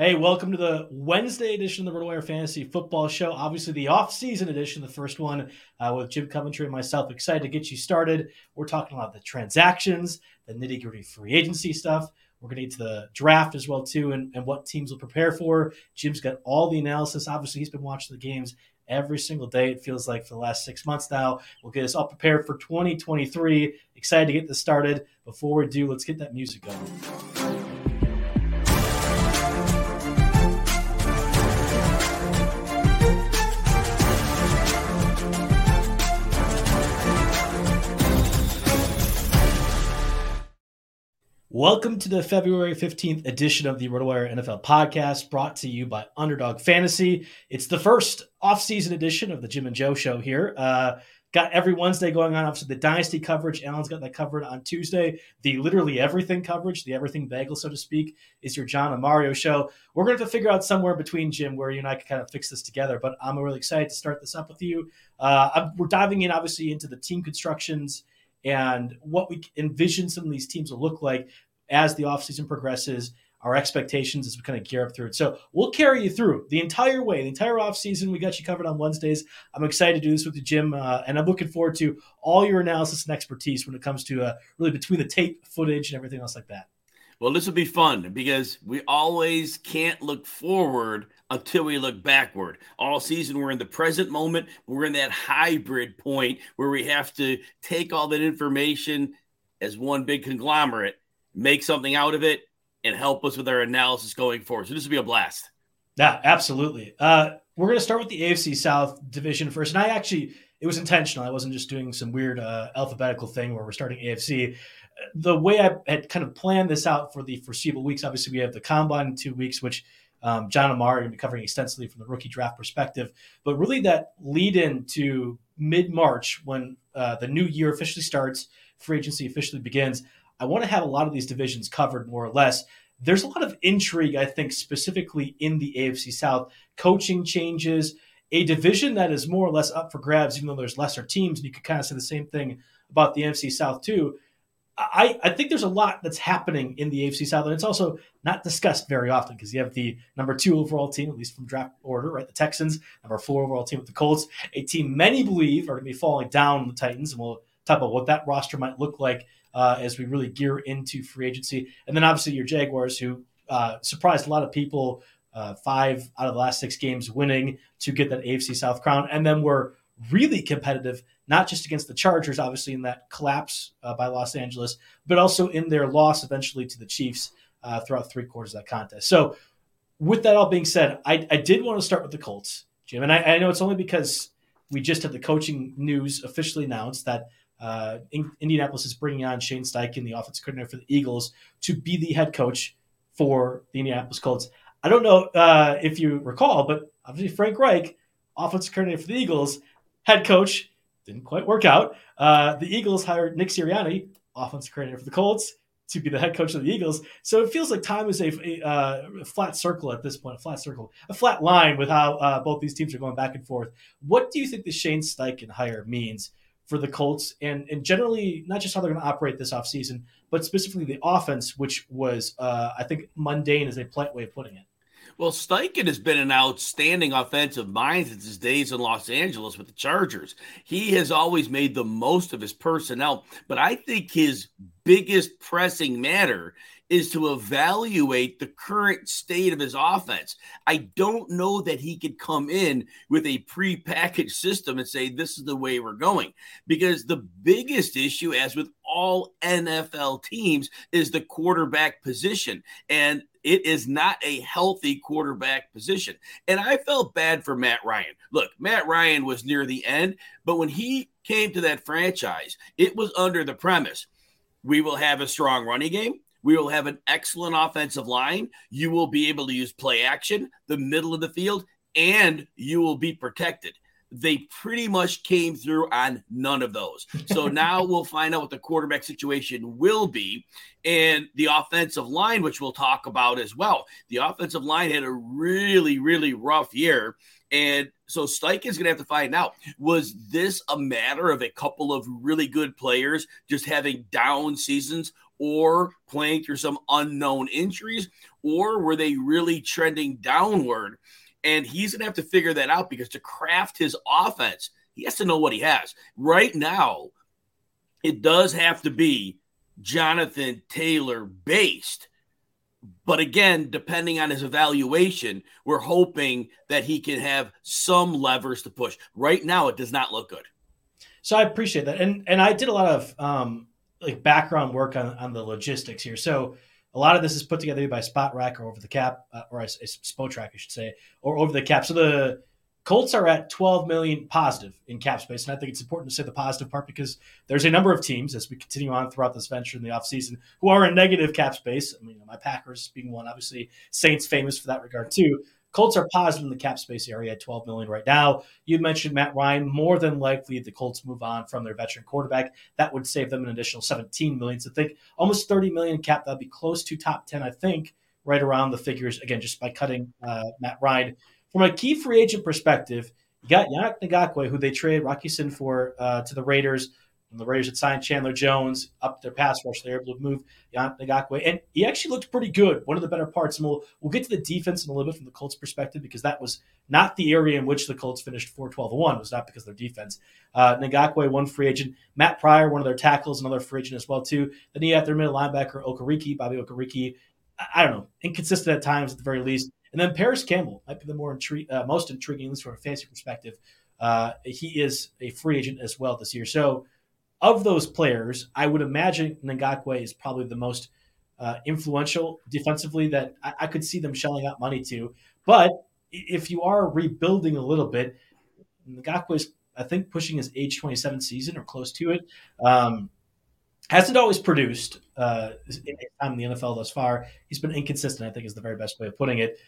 Hey, welcome to the Wednesday edition of the RotoWire Fantasy Football Show. Obviously, the off-season edition, the first one uh, with Jim Coventry and myself. Excited to get you started. We're talking about the transactions, the nitty-gritty free agency stuff. We're going to get to the draft as well too, and, and what teams will prepare for. Jim's got all the analysis. Obviously, he's been watching the games every single day. It feels like for the last six months now. We'll get us all prepared for 2023. Excited to get this started. Before we do, let's get that music going. Welcome to the February 15th edition of the RotoWire NFL podcast brought to you by Underdog Fantasy. It's the first off-season edition of the Jim and Joe show here. Uh, got every Wednesday going on. Obviously, the Dynasty coverage. Alan's got that covered on Tuesday. The literally everything coverage, the everything bagel, so to speak, is your John and Mario show. We're going to have to figure out somewhere between Jim where you and I can kind of fix this together. But I'm really excited to start this up with you. Uh, we're diving in, obviously, into the team constructions and what we envision some of these teams will look like as the offseason progresses, our expectations as we kind of gear up through it. So we'll carry you through the entire way, the entire offseason. We got you covered on Wednesdays. I'm excited to do this with you, Jim, uh, and I'm looking forward to all your analysis and expertise when it comes to uh, really between the tape footage and everything else like that. Well, this will be fun because we always can't look forward until we look backward. All season, we're in the present moment. We're in that hybrid point where we have to take all that information as one big conglomerate make something out of it, and help us with our analysis going forward. So this will be a blast. Yeah, absolutely. Uh, we're going to start with the AFC South division first. And I actually, it was intentional. I wasn't just doing some weird uh, alphabetical thing where we're starting AFC. The way I had kind of planned this out for the foreseeable weeks, obviously, we have the combine in two weeks, which um, John are going to be covering extensively from the rookie draft perspective. But really, that lead in to mid March when uh, the new year officially starts, free agency officially begins. I want to have a lot of these divisions covered more or less. There's a lot of intrigue, I think, specifically in the AFC South. Coaching changes, a division that is more or less up for grabs, even though there's lesser teams. And you could kind of say the same thing about the NFC South, too. I, I think there's a lot that's happening in the AFC South, and it's also not discussed very often because you have the number two overall team, at least from draft order, right? The Texans, number four overall team with the Colts, a team many believe are going to be falling down the Titans, and we'll talk about what that roster might look like uh, as we really gear into free agency. And then obviously your Jaguars, who uh, surprised a lot of people, uh, five out of the last six games winning to get that AFC South crown, and then were really competitive, not just against the Chargers, obviously in that collapse uh, by Los Angeles, but also in their loss eventually to the Chiefs uh, throughout three quarters of that contest. So, with that all being said, I, I did want to start with the Colts, Jim, and I, I know it's only because we just had the coaching news officially announced that uh, Indianapolis is bringing on Shane Steichen, the offensive coordinator for the Eagles, to be the head coach for the Indianapolis Colts. I don't know uh, if you recall, but obviously Frank Reich, offensive coordinator for the Eagles, head coach, didn't quite work out. Uh, the Eagles hired Nick Sirianni, offensive coordinator for the Colts, to be the head coach of the Eagles. So it feels like time is a, a, uh, flat circle at this point, a flat circle, a flat line with how uh, both these teams are going back and forth. What do you think the Shane Steichen hire means for the Colts and, and generally not just how they're going to operate this offseason, but specifically the offense, which was, uh, I think, mundane is a polite way of putting it. Well, Steichen has been an outstanding offensive mind since his days in Los Angeles with the Chargers. He has always made the most of his personnel, but I think his biggest pressing matter is to evaluate the current state of his offense. I don't know that he could come in with a pre-packaged system and say this is the way we're going because the biggest issue as with all NFL teams is the quarterback position and it is not a healthy quarterback position. And I felt bad for Matt Ryan. Look, Matt Ryan was near the end, but when he came to that franchise, it was under the premise we will have a strong running game. We will have an excellent offensive line. You will be able to use play action, the middle of the field, and you will be protected. They pretty much came through on none of those. So now we'll find out what the quarterback situation will be and the offensive line, which we'll talk about as well. The offensive line had a really, really rough year. And so Steichen's going to have to find out was this a matter of a couple of really good players just having down seasons or playing through some unknown injuries, or were they really trending downward? And he's going to have to figure that out because to craft his offense, he has to know what he has. Right now, it does have to be Jonathan Taylor based. But again, depending on his evaluation, we're hoping that he can have some levers to push. Right now, it does not look good. So I appreciate that, and and I did a lot of um, like background work on, on the logistics here. So a lot of this is put together by Spotrac or over the cap, uh, or a spot Spotrac, I should say, or over the cap. So the Colts are at 12 million positive in cap space. And I think it's important to say the positive part because there's a number of teams as we continue on throughout this venture in the offseason who are in negative cap space. I mean, my Packers being one, obviously, Saints famous for that regard too. Colts are positive in the cap space area at 12 million right now. You mentioned Matt Ryan. More than likely, the Colts move on from their veteran quarterback. That would save them an additional 17 million. So think almost 30 million cap. That'd be close to top 10, I think, right around the figures. Again, just by cutting uh, Matt Ryan. From a key free agent perspective, you got Yannick Ngakoue, who they traded Rock Ya-Sin for uh, to the Raiders when the Raiders had signed Chandler Jones up their pass rush, they were able to move Ngakoue. And he actually looked pretty good, one of the better parts. And we'll, we'll get to the defense in a little bit from the Colts' perspective because that was not the area in which the Colts finished 4 12 1. It was not because of their defense. Uh, Ngakoue, one free agent. Matt Pryor, one of their tackles, another free agent as well, too. Then you have their middle linebacker, Okereke, Bobby Okereke. I don't know, inconsistent at times at the very least. And then Parris Campbell might be the more intri- uh, most intriguing, at least from a fantasy perspective. Uh, he is a free agent as well this year. So, of those players, I would imagine Ngakoue is probably the most uh, influential defensively that I, I, could see them shelling out money to. But if you are rebuilding a little bit, Ngakoue is, I think, pushing his age 27 season or close to it. Um, hasn't always produced uh, in in the NFL thus far. He's been inconsistent, I think, is the very best way of putting it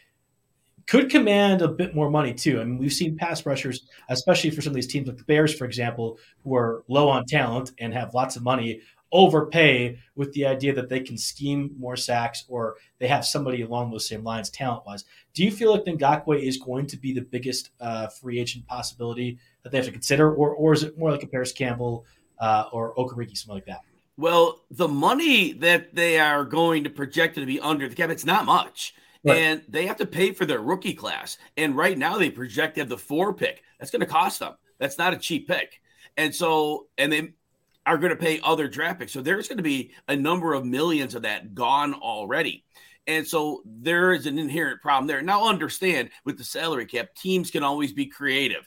could command a bit more money too. I mean, we've seen pass rushers, especially for some of these teams like the Bears, for example, who are low on talent and have lots of money, overpay with the idea that they can scheme more sacks or they have somebody along those same lines talent wise. Do you feel like Ngakoue is going to be the biggest uh, free agent possibility that they have to consider, or or is it more like a Parris Campbell uh, or Okereke, something like that? Well, the money that they are going to project to be under the cap, it's not much. Right. And they have to pay for their rookie class. And right now they project to have the four pick. That's going to cost them. That's not a cheap pick. And so, and they are going to pay other draft picks. So there's going to be a number of millions of that gone already. And so there is an inherent problem there. Now, understand with the salary cap, teams can always be creative.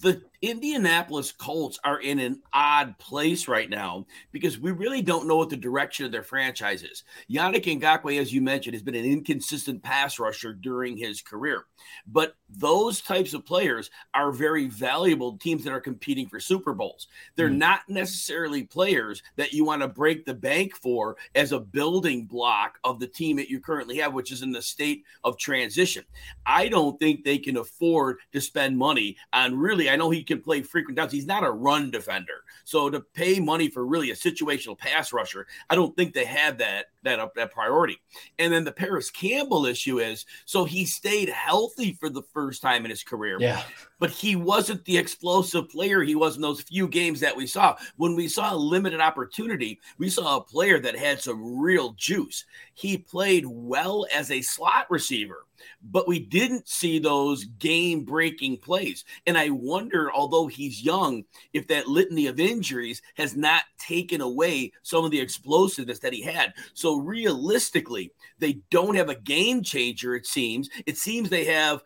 The Indianapolis Colts are in an odd place right now because we really don't know what the direction of their franchise is. Yannick Ngakoue, as you mentioned, has been an inconsistent pass rusher during his career. But those types of players are very valuable teams that are competing for Super Bowls. They're mm. not necessarily players that you want to break the bank for as a building block of the team that you currently have, which is in the state of transition. I don't think they can afford to spend money on really, I know he can play frequent downs. He's not a run defender. So to pay money for really a situational pass rusher, I don't think they have that that up that priority. And then the Parris Campbell issue is so he stayed healthy for the first time in his career. Yeah. But he wasn't the explosive player he was in those few games that we saw. When we saw a limited opportunity, we saw a player that had some real juice. He played well as a slot receiver but we didn't see those game breaking plays. And I wonder, although he's young, if that litany of injuries has not taken away some of the explosiveness that he had. So realistically, they don't have a game changer, it seems. It seems they have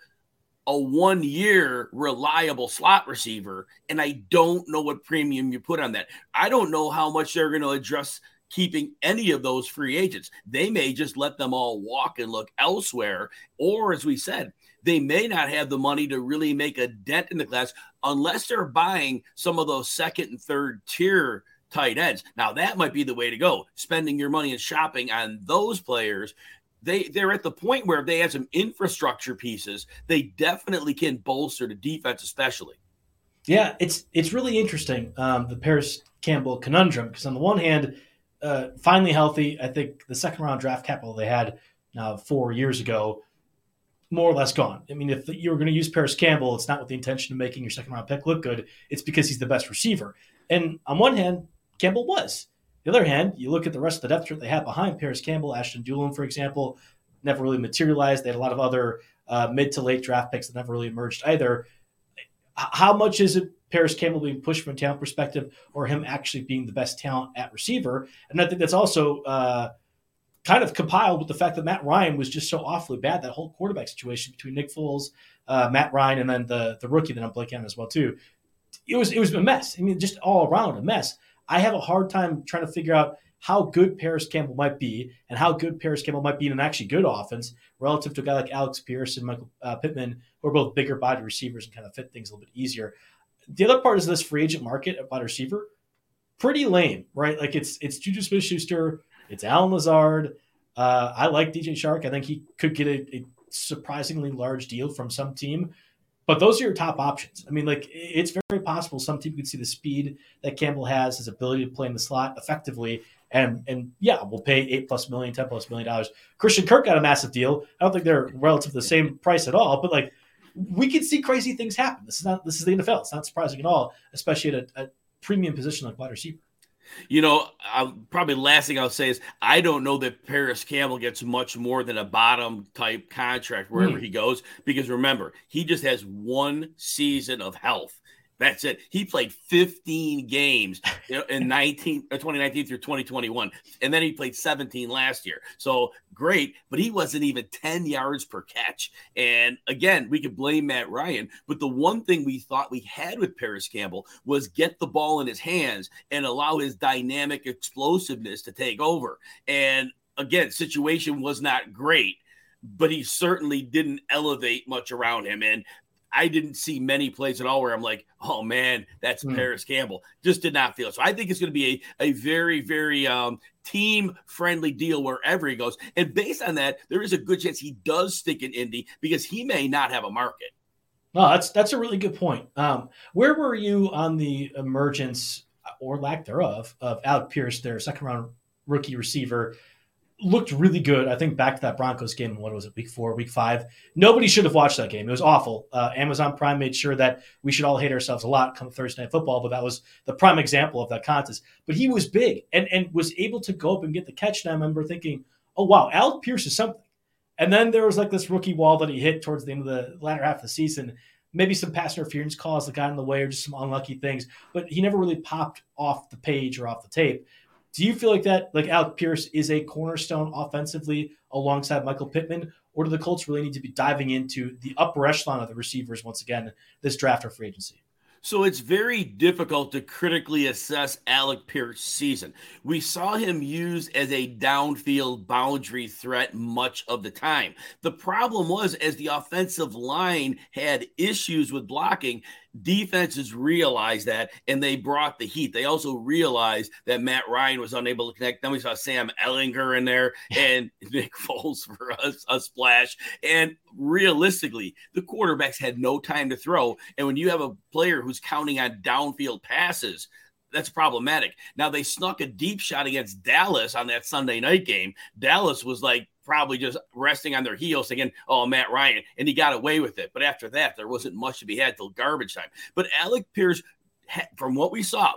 a one year reliable slot receiver, and I don't know what premium you put on that. I don't know how much they're going to address keeping any of those free agents. They may just let them all walk and look elsewhere. Or, as we said, they may not have the money to really make a dent in the class unless they're buying some of those second and third tier tight ends. Now, that might be the way to go, spending your money and shopping on those players. They, they're at the point where if they have some infrastructure pieces, they definitely can bolster the defense, especially. Yeah, it's it's really interesting um, the Parris Campbell conundrum because on the one hand, uh, finally healthy. I think the second round draft capital they had now four years ago, more or less gone. I mean, if you were going to use Parris Campbell, it's not with the intention of making your second round pick look good. It's because he's the best receiver. And on one hand, Campbell was. The other hand, you look at the rest of the depth chart they had behind Parris Campbell, Ashton Dulin, for example, never really materialized. They had a lot of other uh, mid to late draft picks that never really emerged either. How much is it Parris Campbell being pushed from a talent perspective or him actually being the best talent at receiver. And I think that's also uh, kind of compiled with the fact that Matt Ryan was just so awfully bad. That whole quarterback situation between Nick Foles, uh, Matt Ryan, and then the the rookie that I'm blanking on as well too. It was it was a mess. I mean, just all around a mess. I have a hard time trying to figure out how good Parris Campbell might be and how good Parris Campbell might be in an actually good offense relative to a guy like Alec Pierce and Michael uh, Pittman, who are both bigger body receivers and kind of fit things a little bit easier the other part is this free agent market at wide receiver, pretty lame, right? Like it's it's Juju Smith Schuster, it's Allen Lazard. Uh, I like DJ Chark. I think he could get a, a, surprisingly large deal from some team. But those are your top options. I mean, like it's very possible some team could see the speed that Campbell has, his ability to play in the slot effectively, and and yeah, we'll pay eight plus million, ten plus million dollars. Christian Kirk got a massive deal. I don't think they're relative to the same price at all, but like we can see crazy things happen. This is not this is the NFL. It's not surprising at all, especially at a, a premium position like wide receiver. You know, I'll, probably last thing I'll say is I don't know that Parris Campbell gets much more than a bottom type contract wherever mm. he goes because remember he just has one season of health that's it. He played 15 games in 19, uh, 2019 through 2021, and then he played 17 last year. So great, but he wasn't even 10 yards per catch. And again, we could blame Matt Ryan, but the one thing we thought we had with Parris Campbell was get the ball in his hands and allow his dynamic explosiveness to take over. And again, situation was not great but he certainly didn't elevate much around him. And I didn't see many plays at all where I'm like, oh man, that's mm. Parris Campbell. Just did not feel. So I think it's going to be a, a very, very um, team friendly deal wherever he goes. And based on that, there is a good chance he does stick in Indy because he may not have a market. No, that's that's a really good point. Um, where were you on the emergence or lack thereof of Alec Pierce, their second round rookie receiver? Looked really good. I think back to that Broncos game. What was it? Week four, week five. Nobody should have watched that game. It was awful. Uh, Amazon Prime made sure that we should all hate ourselves a lot come Thursday night football, but that was the prime example of that contest. But he was big and and was able to go up and get the catch. And I remember thinking, oh wow, Al Pierce is something. And then there was like this rookie wall that he hit towards the end of the latter half of the season. Maybe some pass interference calls that got in the way, or just some unlucky things. But he never really popped off the page or off the tape. Do you feel like that, like Alec Pierce is a cornerstone offensively alongside Michael Pittman, or do the Colts really need to be diving into the upper echelon of the receivers once again this draft or free agency? So it's very difficult to critically assess Alec Pierce's season. We saw him used as a downfield boundary threat much of the time. The problem was, as the offensive line had issues with blocking, defenses realized that and they brought the heat. They also realized that Matt Ryan was unable to connect. Then we saw Sam Ehlinger in there and Nick Foles for us a splash. And realistically, the quarterbacks had no time to throw. And when you have a player who's counting on downfield passes, that's problematic. Now they snuck a deep shot against Dallas on that Sunday night game. Dallas was like probably just resting on their heels, thinking, "Oh, Matt Ryan," and he got away with it. But after that, there wasn't much to be had till garbage time. But Alec Pierce, from what we saw,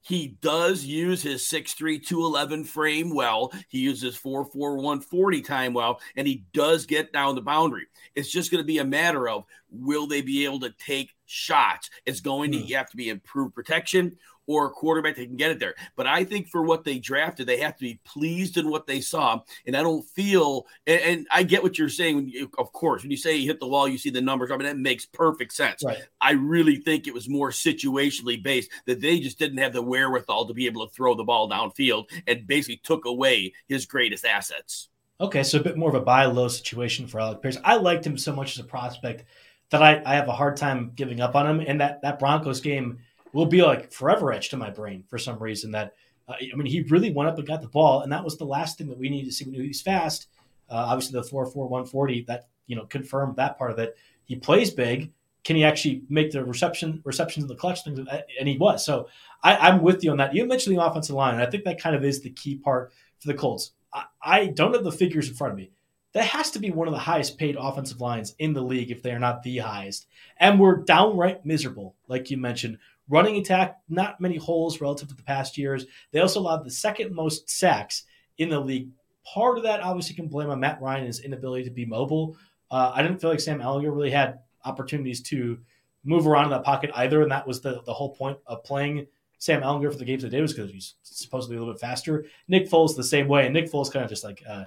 he does use his 6'3, 211 frame well. He uses 4'4, 140 time well, and he does get down the boundary. It's just going to be a matter of will they be able to take shots? It's going to hmm. have to be improved protection or a quarterback that can get it there. But I think for what they drafted, they have to be pleased in what they saw. And I don't feel, and, and I get what you're saying. You, of course, when you say you hit the wall, you see the numbers. I mean, that makes perfect sense. Right. I really think it was more situationally based that they just didn't have the wherewithal to be able to throw the ball downfield and basically took away his greatest assets. Okay, so a bit more of a buy low situation for Alec Pierce. I liked him so much as a prospect that I, I have a hard time giving up on him. And that that Broncos game – will be like forever etched in my brain for some reason. That uh, I mean, he really went up and got the ball, and that was the last thing that we needed to see when he's fast. Uh, obviously, the four four one forty that you know confirmed that part of it. He plays big. Can he actually make the reception receptions in the clutch things? And he was. So I, am with you on that. You mentioned the offensive line, and I think that kind of is the key part for the Colts. I, I don't have the figures in front of me. That has to be one of the highest paid offensive lines in the league if they are not the highest. And we're downright miserable, like you mentioned, Running attack, not many holes relative to the past years. They also allowed the second most sacks in the league. Part of that obviously can blame on Matt Ryan and his inability to be mobile. Uh, I didn't feel like Sam Ehlinger really had opportunities to move around in that pocket either, and that was the the whole point of playing Sam Ehlinger for the games they did was because he's supposedly a little bit faster. Nick Foles the same way, and Nick Foles kind of just like uh,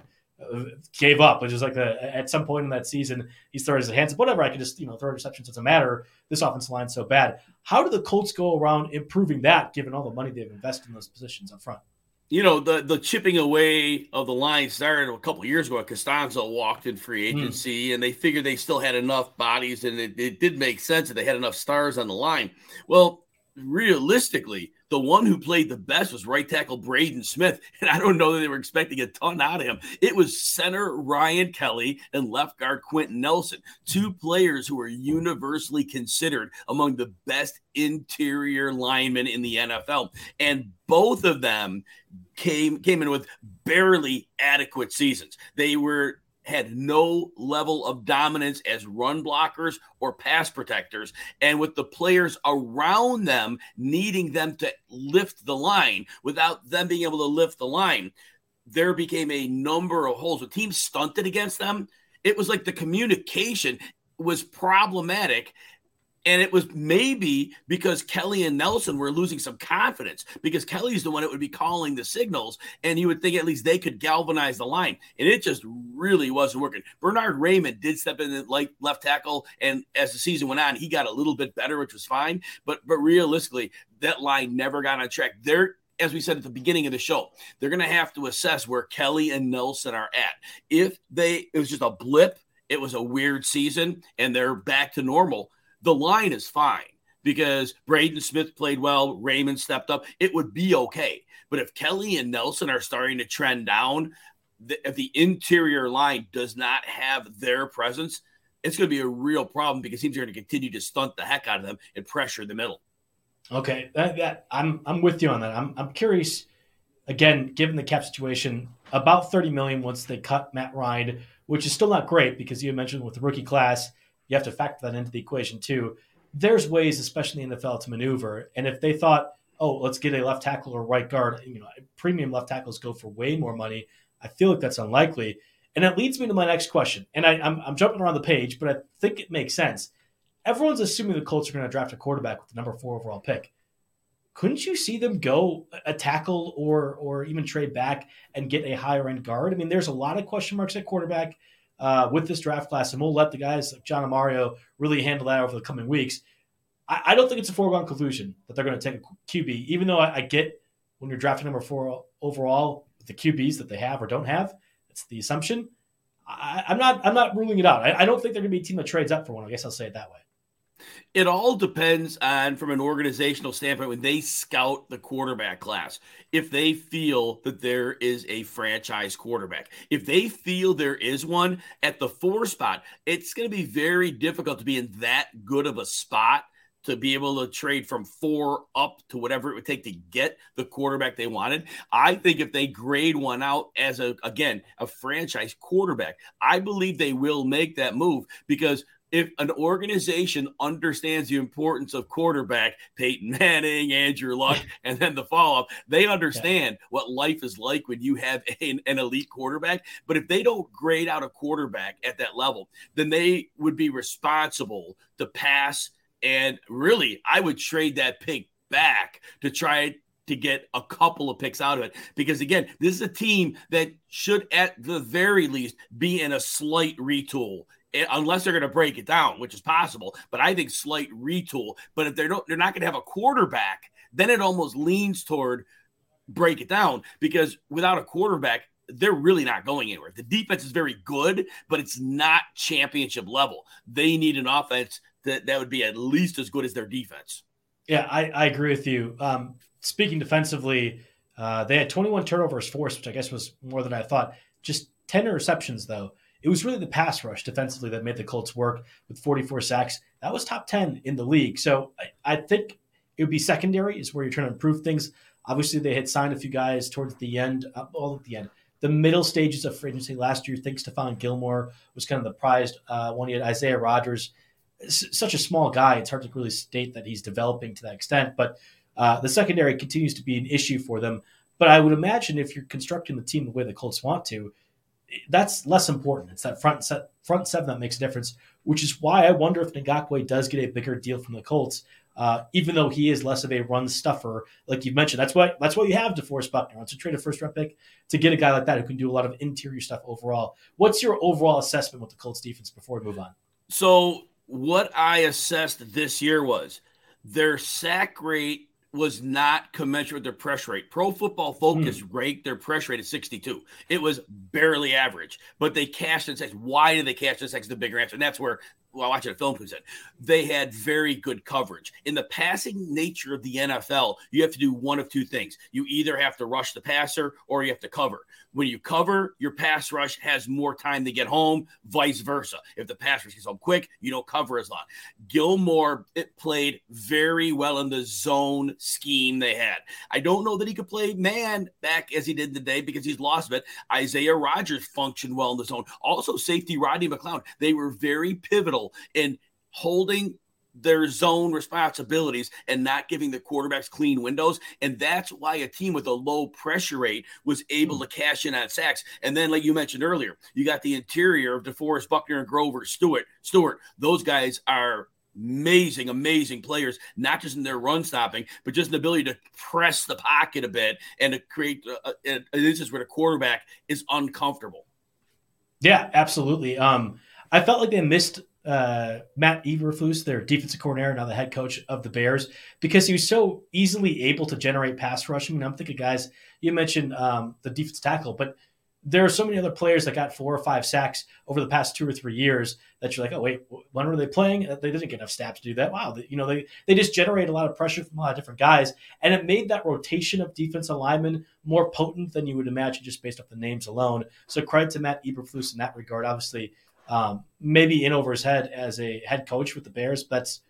gave up, which is like the at some point in that season he's throwing his hands up. Whatever, I can just you know throw interceptions. Doesn't matter. This offensive line's so bad. How do the Colts go around improving that, given all the money they've invested in those positions up front? You know the the chipping away of the line started a couple years ago. Castonzo walked in free hmm. agency, mm. and they figured they still had enough bodies, and it, it did make sense that they had enough stars on the line. Well, realistically, the one who played the best was right tackle Braden Smith. And I don't know that they were expecting a ton out of him. It was center Ryan Kelly and left guard Quenton Nelson, two players who were universally considered among the best interior linemen in the NFL. And both of them came came in with barely adequate seasons. They were had no level of dominance as run blockers or pass protectors. And with the players around them needing them to lift the line without them being able to lift the line, there became a number of holes. When teams stunted against them, it was like the communication was problematic and it was maybe because Kelly and Nelson were losing some confidence because Kelly's the one that would be calling the signals. And you would think at least they could galvanize the line. And it just really wasn't working. Bernhard Raimann did step in like left tackle. And as the season went on, he got a little bit better, which was fine. But but realistically, that line never got on track. They're as we said at the beginning of the show, they're going to have to assess where Kelly and Nelson are at. If they, it was just a blip, it was a weird season, and they're back to normal the line is fine because Braden Smith played well, Raimann stepped up. It would be okay. But if Kelly and Nelson are starting to trend down, the, if the interior line does not have their presence, it's going to be a real problem because teams are going to continue to stunt the heck out of them and pressure the middle. Okay, that, that I'm I'm with you on that. I'm I'm curious. Again, given the cap situation, about 30 million once they cut Matt Ryan, which is still not great because you mentioned with the rookie class, you have to factor that into the equation too. There's ways, especially in the NFL, to maneuver. And if they thought, oh, let's get a left tackle or right guard, you know, premium left tackles go for way more money. I feel like that's unlikely. And that leads me to my next question. And I, am I'm, I'm jumping around the page, but I think it makes sense. Everyone's assuming the Colts are going to draft a quarterback with the number four overall pick. Couldn't you see them go a tackle or or even trade back and get a higher end guard? I mean, there's a lot of question marks at quarterback uh, with this draft class, and we'll let the guys like John and Mario really handle that over the coming weeks. I, I don't think it's a foregone conclusion that they're going to take a QB, even though I, I, get when you're drafting number four overall, the QBs that they have or don't have. It's the assumption. I, am not. I'm not ruling it out. I, I don't think they're going to be a team that trades up for one. I guess I'll say it that way. It all depends on, from an organizational standpoint, when they scout the quarterback class, if they feel that there is a franchise quarterback. If they feel there is one at the four spot, it's going to be very difficult to be in that good of a spot to be able to trade from four up to whatever it would take to get the quarterback they wanted. I think if they grade one out as a again a franchise quarterback, I believe they will make that move because if an organization understands the importance of quarterback, Peyton Manning, Andrew Luck, and then the follow up, they understand yeah. what life is like when you have an, an, elite quarterback. But if they don't grade out a quarterback at that level, then they would be responsible to pass. And really, I would trade that pick back to try to get a couple of picks out of it. Because again, this is a team that should, at the very least, be in a slight retool unless they're going to break it down, which is possible. But I think slight retool. But if they're not, they're not going to have a quarterback, then it almost leans toward break it down because without a quarterback, they're really not going anywhere. The defense is very good, but it's not championship level. They need an offense that, that would be at least as good as their defense. Yeah, I, I agree with you. Um, speaking defensively, uh, they had 21 turnovers forced, which I guess was more than I thought. Just 10 interceptions, though. It was really the pass rush defensively that made the Colts work with 44 sacks. That was top 10 in the league. So I, I think it would be secondary is where you're trying to improve things. Obviously, they had signed a few guys towards the end, uh, all at the end. The middle stages of free agency last year, I think Stephon Gilmore was kind of the prized uh, one. You had Isaiah Rodgers, such a small guy. It's hard to really state that he's developing to that extent. But uh, the secondary continues to be an issue for them. But I would imagine if you're constructing the team the way the Colts want to, that's less important. It's that front set, front seven that makes a difference, which is why I wonder if Ngakoue does get a bigger deal from the Colts, uh, even though he is less of a run stuffer, like you mentioned. That's what that's what you have DeForest Buckner. It's a trade a first round pick to get a guy like that who can do a lot of interior stuff overall. What's your overall assessment with the Colts defense before we move on? So what I assessed this year was their sack rate was not commensurate with their pressure rate. Pro Football Focus mm. ranked their pressure rate at 62. It was barely average, but they cashed in sacks. Why did they cash in sacks? The bigger answer, and that's where well, watching a film who said they had very good coverage. In the passing nature of the NFL, you have to do one of two things. You either have to rush the passer or you have to cover. When you cover, your pass rush has more time to get home, vice versa. If the pass rush gets home quick, you don't cover as long. Gilmore it played very well in the zone scheme they had. I don't know that he could play man back as he did today because he's lost it. Isaiah Rodgers functioned well in the zone. Also, safety Rodney McLeod. They were very pivotal in holding their zone responsibilities and not giving the quarterbacks clean windows. And that's why a team with a low pressure rate was able hmm. to cash in on sacks. And then, like you mentioned earlier, you got the interior of DeForest Buckner and Grover Stewart. Stewart, those guys are amazing, amazing players, not just in their run stopping, but just the ability to press the pocket a bit and to create a, a, an instance where the quarterback is uncomfortable. Yeah, absolutely. Um, I felt like they missed uh, Matt Eberflus, their defensive coordinator, now the head coach of the Bears, because he was so easily able to generate pass rush. I mean, I'm thinking, guys, you mentioned um, the defense tackle, but there are so many other players that got four or five sacks over the past two or three years that you're like, oh wait, when were they playing? Uh, they didn't get enough snaps to do that. Wow, you know they they just generate a lot of pressure from a lot of different guys, and it made that rotation of defensive linemen more potent than you would imagine just based off the names alone. So credit to Matt Eberflus in that regard. Obviously, um, maybe in over his head as a head coach with the Bears. But that's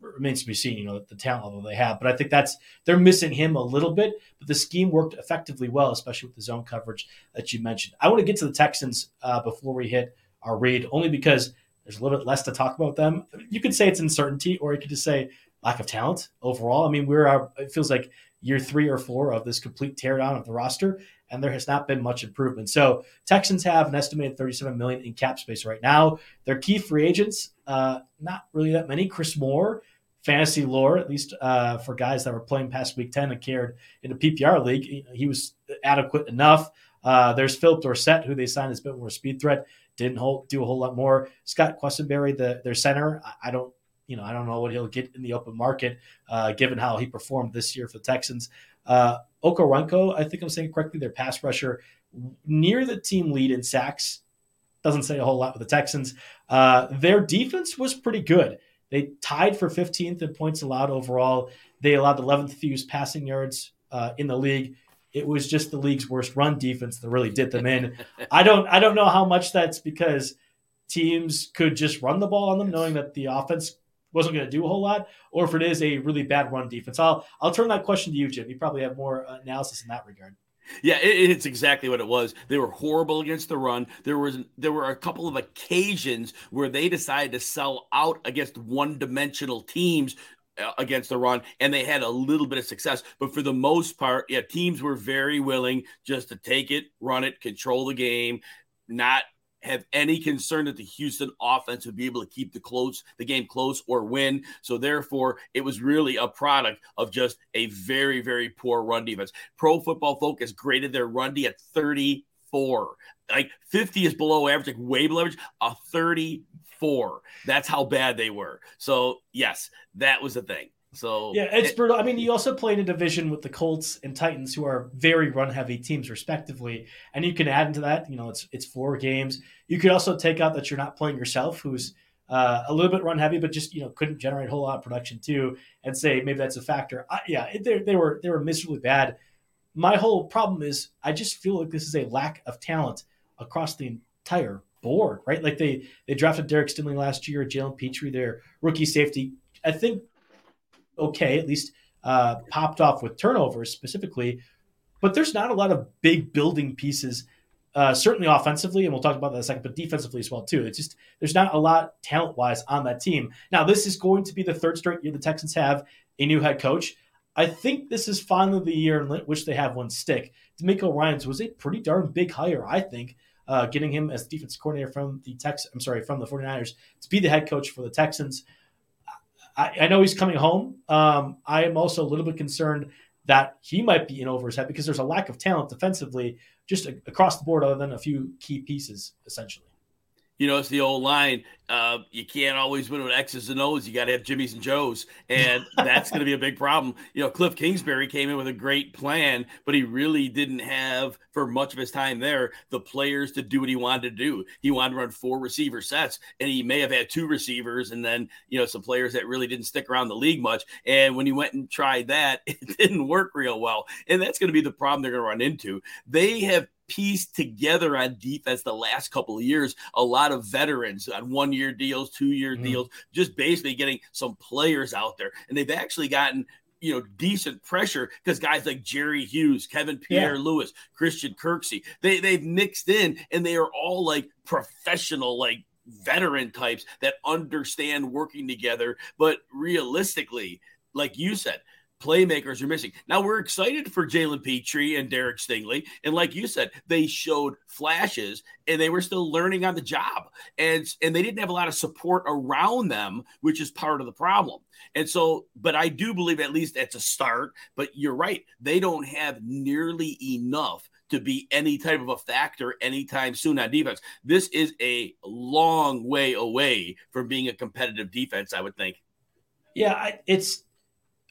remains to be seen. You know the talent level they have, but I think that's they're missing him a little bit. But the scheme worked effectively well, especially with the zone coverage that you mentioned. I want to get to the Texans uh, before we hit our read, only because there's a little bit less to talk about them. You could say it's uncertainty, or you could just say lack of talent overall. I mean, we're uh, it feels like year three or four of this complete teardown of the roster, and there has not been much improvement. So Texans have an estimated 37 million in cap space right now. Their key free agents, uh, not really that many. Chris Moore, fantasy lore, at least uh, for guys that were playing past week 10 and cared in a PPR league, he was adequate enough. Uh, there's Phillip Dorsett, who they signed as a bit more speed threat. Didn't hold, do a whole lot more. Scott Quessenberry, the, their center, I don't you know, I don't know what he'll get in the open market, uh, given how he performed this year for the Texans. Uh, Okoronkwo, I think I'm saying correctly, their pass rusher near the team lead in sacks. Doesn't say a whole lot with the Texans. Uh, their defense was pretty good. They tied for 15th in points allowed overall. They allowed the 11th fewest passing yards uh, in the league. It was just the league's worst run defense that really did them in. I don't I don't know how much that's because teams could just run the ball on them, knowing that the offense wasn't going to do a whole lot, or if it is a really bad run defense. I'll I'll turn that question to you, Jim. You probably have more analysis in that regard. Yeah, it, it's exactly what it was. They were horrible against the run. There was there were a couple of occasions where they decided to sell out against one-dimensional teams uh, against the run, and they had a little bit of success. But for the most part, yeah, teams were very willing just to take it, run it, control the game, not have any concern that the Houston offense would be able to keep the close the game close or win. So therefore, it was really a product of just a very very poor run defense. Pro Football Focus graded their run D at 34. Like 50 is below average, like way below average. A 34. That's how bad they were. So yes, that was the thing. So yeah, it's it, brutal. I mean, you also play in a division with the Colts and Titans, who are very run heavy teams, respectively. And you can add into that, you know, it's it's four games. You could also take out that you're not playing yourself, who's uh, a little bit run heavy, but just you know couldn't generate a whole lot of production too, and say maybe that's a factor. I, yeah, they, they were they were miserably bad. My whole problem is I just feel like this is a lack of talent across the entire board, right? Like they they drafted Derek Stingley last year, Jalen Pitre, their rookie safety. I think okay, at least uh, popped off with turnovers specifically, but there's not a lot of big building pieces. Uh, certainly offensively, and we'll talk about that in a second, but defensively as well too. It's just there's not a lot talent wise on that team. Now, this is going to be the third straight year the Texans have a new head coach. I think this is finally the year in which they have one stick. DeMeco Ryans was a pretty darn big hire, I think, uh, getting him as defense coordinator from the Tex. I'm sorry, from the 49ers to be the head coach for the Texans. I, I know he's coming home. Um, I am also a little bit concerned that he might be in over his head because there's a lack of talent defensively just across the board, other than a few key pieces, essentially you know, it's the old line. Uh, you can't always win with X's and O's. You got to have Jimmys and Joes, and that's going to be a big problem. You know, Cliff Kingsbury came in with a great plan, but he really didn't have, for much of his time there, the players to do what he wanted to do. He wanted to run four receiver sets, and he may have had two receivers, and then you know some players that really didn't stick around the league much. And when he went and tried that, it didn't work real well, and that's going to be the problem they're going to run into. They have pieced together on defense the last couple of years. A lot of veterans on one year deals, two year mm-hmm. deals, just basically getting some players out there. And they've actually gotten you know decent pressure because guys like Jerry Hughes, Kevin Pierre yeah. Louis, Christian Kirksey, they they've mixed in and they are all like professional like veteran types that understand working together. But realistically, like you said, playmakers are missing. Now we're excited for Jalen Pitre and Derek Stingley. And like you said, they showed flashes and they were still learning on the job. And and they didn't have a lot of support around them, which is part of the problem. And so, but I do believe at least that's a start. But you're right, they don't have nearly enough to be any type of a factor anytime soon on defense. This is a long way away from being a competitive defense, I would think. Yeah, it's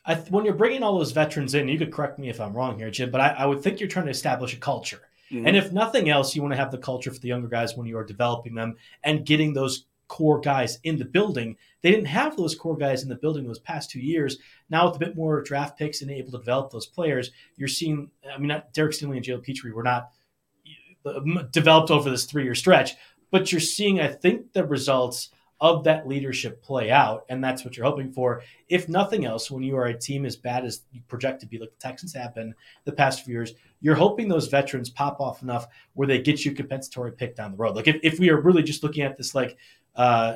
I, when you're bringing all those veterans in, you could correct me if I'm wrong here, Jim, but I, I would think you're trying to establish a culture. Mm-hmm. And if nothing else, you want to have the culture for the younger guys when you are developing them and getting those core guys in the building. They didn't have those core guys in the building those past two years. Now with a bit more draft picks and able to develop those players, you're seeing. I mean, not Derek Stingley and Jalen Pitre were not uh, developed over this three year stretch, but you're seeing, I think, the results of that leadership play out, and that's what you're hoping for. If nothing else, when you are a team as bad as you project to be, like the Texans have been the past few years, you're hoping those veterans pop off enough where they get you compensatory pick down the road. Like if, if we are really just looking at this like uh,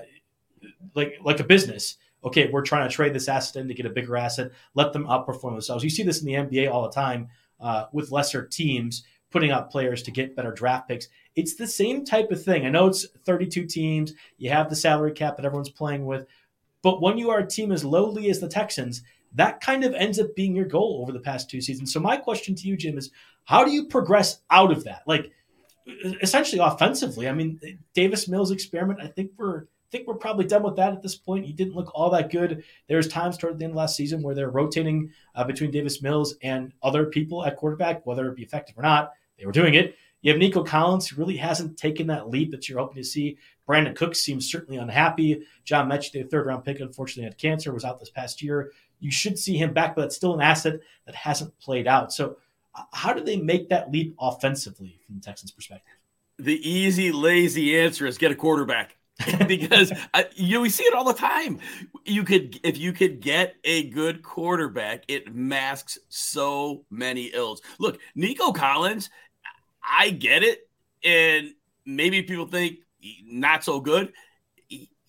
like like a business, okay, we're trying to trade this asset in to get a bigger asset, let them outperform themselves. You see this in the NBA all the time uh, with lesser teams putting out players to get better draft picks. It's the same type of thing. I know it's 32 teams, you have the salary cap that everyone's playing with, but when you are a team as lowly as the Texans, that kind of ends up being your goal over the past two seasons. So my question to you, Jim, is how do you progress out of that? Like essentially offensively. I mean, Davis Mills experiment, I think we're I think we're probably done with that at this point. He didn't look all that good. There's times toward the end of last season where they're rotating uh, between Davis Mills and other people at quarterback, whether it be effective or not. They were doing it. You have Nico Collins, who really hasn't taken that leap that you're hoping to see. Brandin Cooks seems certainly unhappy. John Metchie, the third round pick, unfortunately had cancer, was out this past year. You should see him back, but it's still an asset that hasn't played out. So, uh, how do they make that leap offensively from the Texans' perspective? The easy, lazy answer is get a quarterback. because I, you know we see it all the time. You could if you could get a good quarterback, it masks so many ills. Look, Nico Collins, I get it, and maybe people think not so good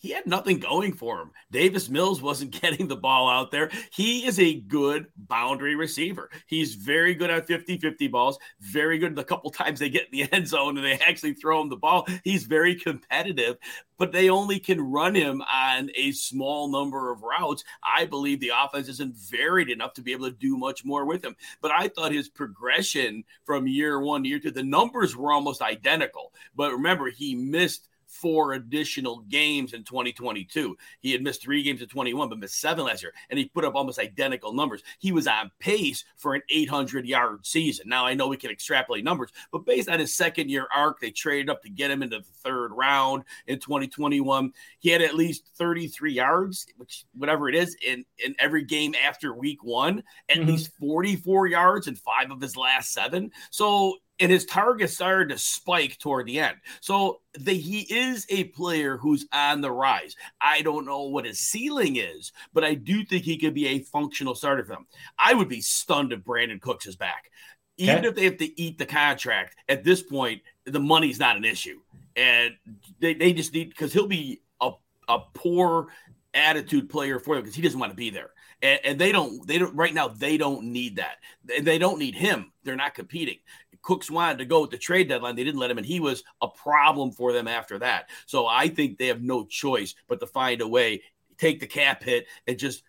he had nothing going for him. Davis Mills wasn't getting the ball out there. He is a good boundary receiver. He's very good at 50 50 balls, very good the couple times they get in the end zone and they actually throw him the ball. He's very competitive, but they only can run him on a small number of routes. I believe the offense isn't varied enough to be able to do much more with him. But I thought his progression from year one to year two, the numbers were almost identical. But remember, he missed four additional games in 2022. He had missed three games in 21, but missed seven last year, and he put up almost identical numbers. He was on pace for an 800 yard season. Now, I know we can extrapolate numbers, but based on his second year arc, they traded up to get him into the third round in 2021. He had at least 33 yards, which whatever it is, in, in every game after week one, at mm-hmm. least 44 yards in five of his last seven. So and his targets started to spike toward the end. So the, he is a player who's on the rise. I don't know what his ceiling is, but I do think he could be a functional starter for them. I would be stunned if Brandin Cooks is back. Even okay. if they have to eat the contract, at this point, the money's not an issue. And they, they just need because he'll be a, a poor attitude player for them because he doesn't want to be there. And, and, they don't they don't right now they don't need that. They don't need him. They're not competing. Cooks wanted to go with the trade deadline. They didn't let him, and he was a problem for them after that. So I think they have no choice but to find a way, take the cap hit, and just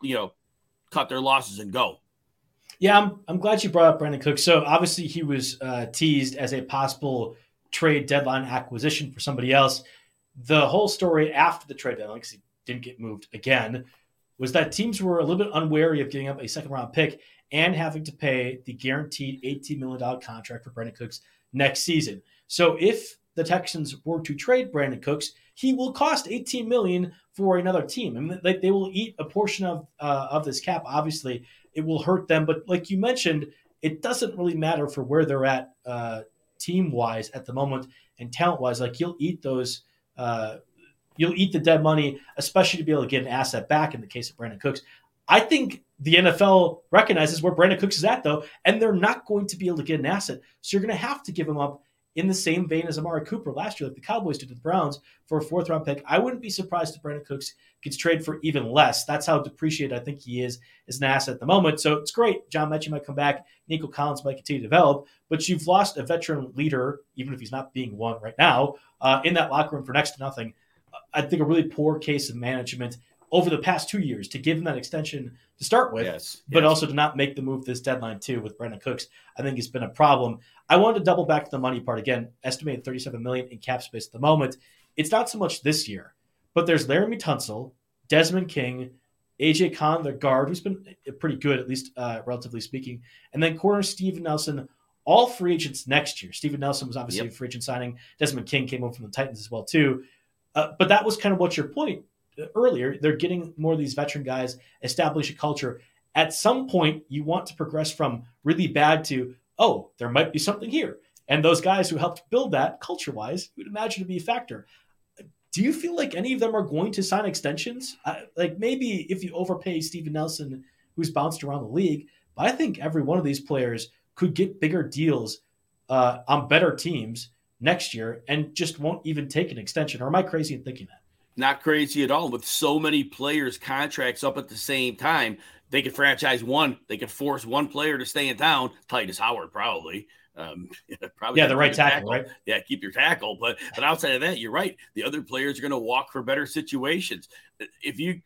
you know cut their losses and go. Yeah, I'm, I'm glad you brought up Brandin Cooks. So obviously he was uh, teased as a possible trade deadline acquisition for somebody else. The whole story after the trade deadline, because he didn't get moved again, was that teams were a little bit unwary of giving up a second round pick and having to pay the guaranteed $18 million contract for Brandin Cooks next season. So if the Texans were to trade Brandin Cooks, he will cost 18 million for another team. I mean, like they will eat a portion of uh, of this cap. Obviously, it will hurt them, but like you mentioned, it doesn't really matter for where they're at uh, team wise at the moment and talent wise. Like you'll eat those. Uh, you'll eat the dead money, especially to be able to get an asset back in the case of Brandin Cooks. I think the NFL recognizes where Brandin Cooks is at, though, and they're not going to be able to get an asset. So you're going to have to give him up in the same vein as Amari Cooper last year, like the Cowboys did to the Browns for a fourth round pick. I wouldn't be surprised if Brandin Cooks gets traded for even less. That's how depreciated I think he is as an asset at the moment. So it's great. John Metchie might come back. Nico Collins might continue to develop, but you've lost a veteran leader, even if he's not being one right now, uh, in that locker room for next to nothing. I think a really poor case of management over the past two years to give him that extension to start with, yes, but yes. also to not make the move this deadline too with Brandin Cooks. I think it's been a problem. I wanted to double back to the money part again. Estimated 37 million in cap space at the moment. It's not so much this year, but there's Laremy Tunsil, Desmond King, AJ Cann, the guard, who's been pretty good at least uh, relatively speaking, and then corner Steven Nelson. All free agents next year. Steven Nelson was obviously yep. a free agent signing. Desmond King came over from the Titans as well too. Uh, but that was kind of what your point earlier, they're getting more of these veteran guys, establish a culture. At some point, you want to progress from really bad to, oh, there might be something here. And those guys who helped build that culture wise, you would imagine to be a factor. Do you feel like any of them are going to sign extensions? like maybe if you overpay Steven Nelson, who's bounced around the league, but I think every one of these players could get bigger deals uh, on better teams next year and just won't even take an extension. Or am I crazy in thinking that? Not crazy at all. With so many players' contracts up at the same time, they could franchise one. They could force one player to stay in town. Tytus Howard, probably. Um, probably yeah, the right tackle, tackle, right? Yeah, keep your tackle. But but outside of that, you're right. The other players are going to walk for better situations. If you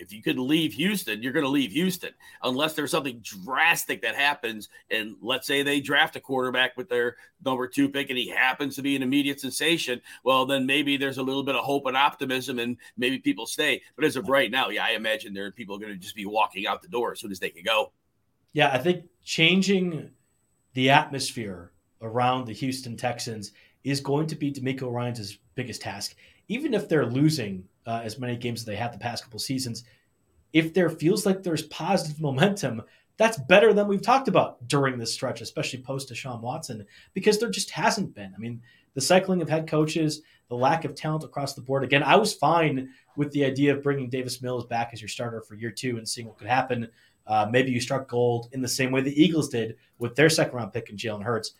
if you could leave Houston, you're going to leave Houston unless there's something drastic that happens. And let's say they draft a quarterback with their number two pick and he happens to be an immediate sensation. Well, then maybe there's a little bit of hope and optimism and maybe people stay. But as of right now, yeah, I imagine there are people going to just be walking out the door as soon as they can go. Yeah, I think changing the atmosphere around the Houston Texans is going to be DeMeco Ryans' biggest task. Even if they're losing uh, as many games as they have the past couple seasons. If there feels like there's positive momentum, that's better than we've talked about during this stretch, especially post Deshaun Watson, because there just hasn't been. I mean, the cycling of head coaches, the lack of talent across the board. Again, I was fine with the idea of bringing Davis Mills back as your starter for year two and seeing what could happen. Uh, maybe you struck gold in the same way the Eagles did with their second round pick in Jalen Hurts.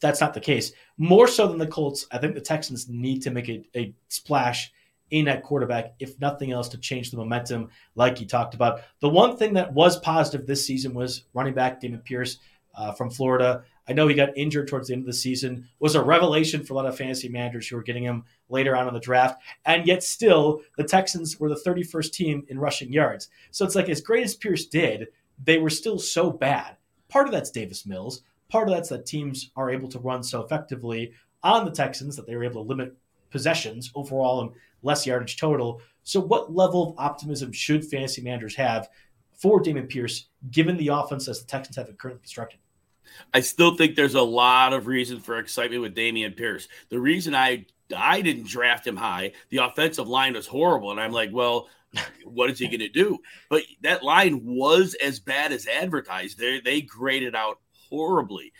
That's not the case. More so than the Colts, I think the Texans need to make a, a splash in at quarterback, if nothing else, to change the momentum, like you talked about. The one thing that was positive this season was running back Dameon Pierce uh, from Florida. I know he got injured towards the end of the season. Was a revelation for a lot of fantasy managers who were getting him later on in the draft, and yet still the Texans were the 31st team in rushing yards. So it's like as great as Pierce did, they were still so bad. Part of that's Davis Mills. Part of that's that teams are able to run so effectively on the Texans that they were able to limit possessions overall and less yardage total. So, what level of optimism should fantasy managers have for Dameon Pierce, given the offense as the Texans have it currently constructed? I still think there's a lot of reason for excitement with Dameon Pierce. The reason I I didn't draft him high, the offensive line was horrible, and I'm like, well, what is he going to do? But that line was as bad as advertised. They they graded out horribly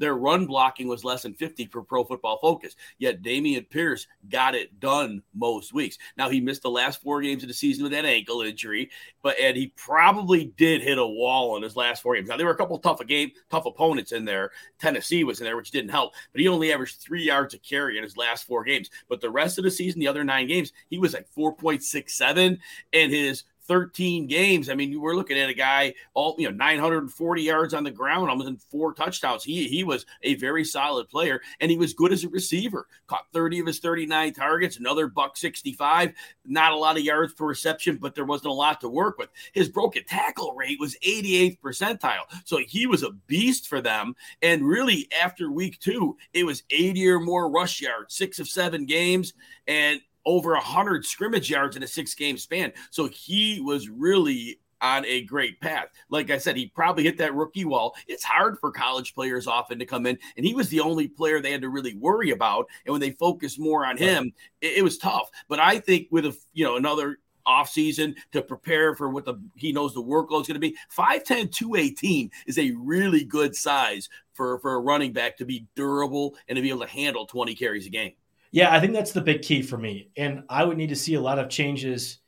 their run blocking was less than 50 for pro football focus. Yet Dameon Pierce got it done most weeks. Now he missed the last four games of the season with that ankle injury, but and he probably did hit a wall in his last four games. Now there were a couple tough game, tough opponents in there. Tennessee was in there, which didn't help, but he only averaged three yards a carry in his last four games. But the rest of the season, the other nine games, he was like 4.67, and his 13 games. I mean, we're looking at a guy all you know 940 yards on the ground, almost in four touchdowns. He he was a very solid player, and he was good as a receiver. Caught 30 of his 39 targets, another buck 65. Not a lot of yards per reception, but there wasn't a lot to work with. His broken tackle rate was 88th percentile, so he was a beast for them. And really, after week two, it was 80 or more rush yards, six of seven games, and over 100 scrimmage yards in a six game span. So he was really on a great path. Like I said, he probably hit that rookie wall. It's hard for college players often to come in, and he was the only player they had to really worry about. And when they focused more on him, it, it was tough. But I think with a you know another offseason to prepare for what the he knows the workload is going to be 5'10 218 is a really good size for for a running back to be durable and to be able to handle 20 carries a game yeah, I think that's the big key for me. And I would need to see a lot of changes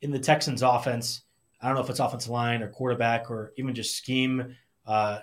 in the Texans offense. I don't know if it's offensive line or quarterback or even just scheme. Uh,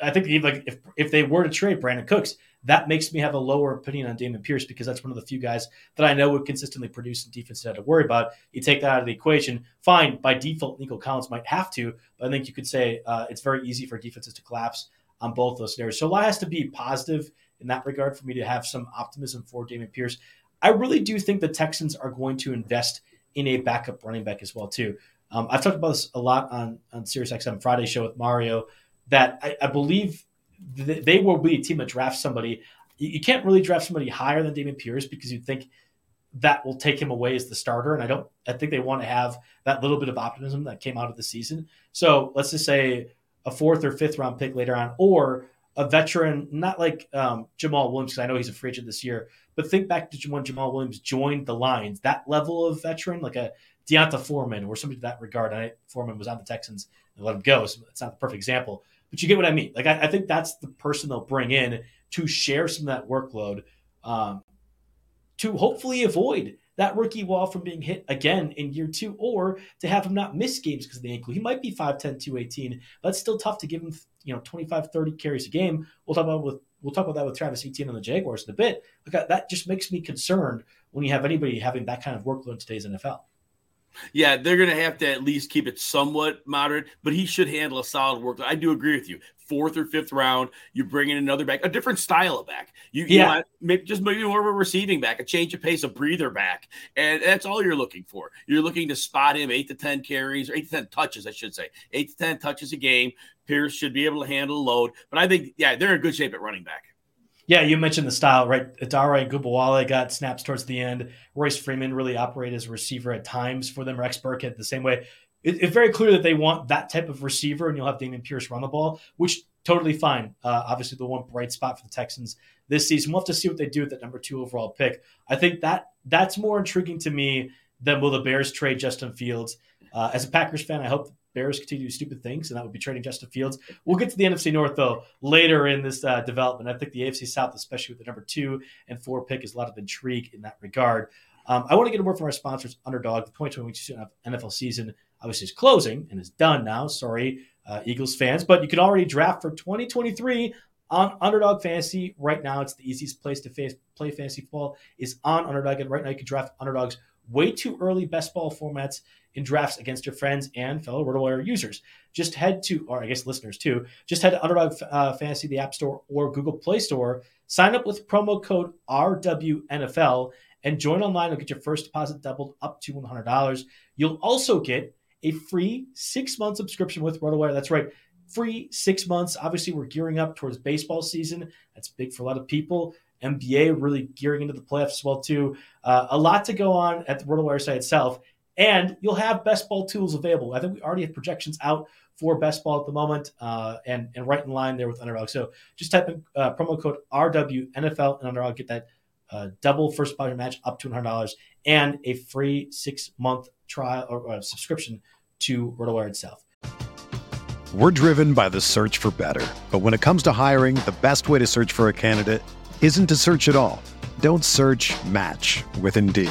I think like if if they were to trade Brandin Cooks, that makes me have a lower opinion on Dameon Pierce because that's one of the few guys that I know would consistently produce in defense had to worry about. You take that out of the equation, fine. By default, Nico Collins might have to, but I think you could say uh, it's very easy for defenses to collapse on both those scenarios. So a lot has to be positive in that regard for me to have some optimism for Dameon Pierce. I really do think the Texans are going to invest in a backup running back as well too. Um, I've talked about this a lot on on SiriusXM Friday show with Mario. That I, I believe th- they will be a team that drafts somebody. You, you can't really draft somebody higher than Dameon Pierce because you think that will take him away as the starter. And I don't. I think they want to have that little bit of optimism that came out of the season. So let's just say a fourth or fifth round pick later on, or a veteran, not like um, Jamaal Williams, because I know he's a free agent this year, but think back to when Jamaal Williams joined the Lions, that level of veteran, like a D'Onta Foreman or somebody to that regard. I Foreman was on the Texans and let him go, so it's not the perfect example, but you get what I mean. Like I, I think that's the person they'll bring in to share some of that workload, um, to hopefully avoid that rookie wall from being hit again in year two, or to have him not miss games because of the ankle. He might be 5'10, 218, but it's still tough to give him, you know, 25, 30 carries a game. We'll talk about with we'll talk about that with Travis Etienne on the Jaguars in a bit. Like that just makes me concerned when you have anybody having that kind of workload in today's NFL. Yeah, they're going to have to at least keep it somewhat moderate, but he should handle a solid workload. I do agree with you. Fourth or fifth round, you bring in another back, a different style of back. You, yeah. you want maybe just maybe more of a receiving back, a change of pace, a breather back, and that's all you're looking for. You're looking to spot him eight to ten carries, or eight to ten touches, I should say, eight to ten touches a game. Pierce should be able to handle a load, but I think yeah, they're in good shape at running back. Yeah, you mentioned the style, right? Adare Ogunbowale got snaps towards the end. Royce Freeman really operated as a receiver at times for them. Rex Burkhead the same way. It, it's very clear that they want that type of receiver, and you'll have Dameon Pierce run the ball, which totally fine. Uh, obviously, the one bright spot for the Texans this season. We'll have to see what they do with that number two overall pick. I think that that's more intriguing to me than will the Bears trade Justin Fields. Uh, as a Packers fan, I hope Bears continue to do stupid things, and that would be trading Justin Fields. We'll get to the NFC North though later in this uh, development. I think the AFC South, especially with the number two and four pick, is a lot of intrigue in that regard. Um, I want to get a word from our sponsors, Underdog. The 2022 NFL season obviously is closing and is done now. Sorry, uh, Eagles fans, but you can already draft for 2023 on Underdog Fantasy right now. It's the easiest place to play fantasy football is on Underdog, and right now you can draft Underdog's way too early best ball formats in drafts against your friends and fellow RotoWire users. Just head to, or I guess listeners too, just head to Underdog uh, Fantasy, the App Store or Google Play Store. Sign up with promo code RWNFL and join online. You'll get your first deposit doubled up to $100. You'll also get a free six month subscription with RotoWire. That's right, free six months. Obviously, we're gearing up towards baseball season. That's big for a lot of people. NBA really gearing into the playoffs as well too. Uh, a lot to go on at the RotoWire site itself, and you'll have best ball tools available. I think we already have projections out for best ball at the moment, uh, and and right in line there with Underdog. So just type in uh, promo code RWNFL and Underdog get that uh, double first deposit match up to $100 and a free six month trial or uh, subscription to RotoWire itself. We're driven by the search for better, but when it comes to hiring, the best way to search for a candidate isn't to search at all. Don't search. Match with Indeed.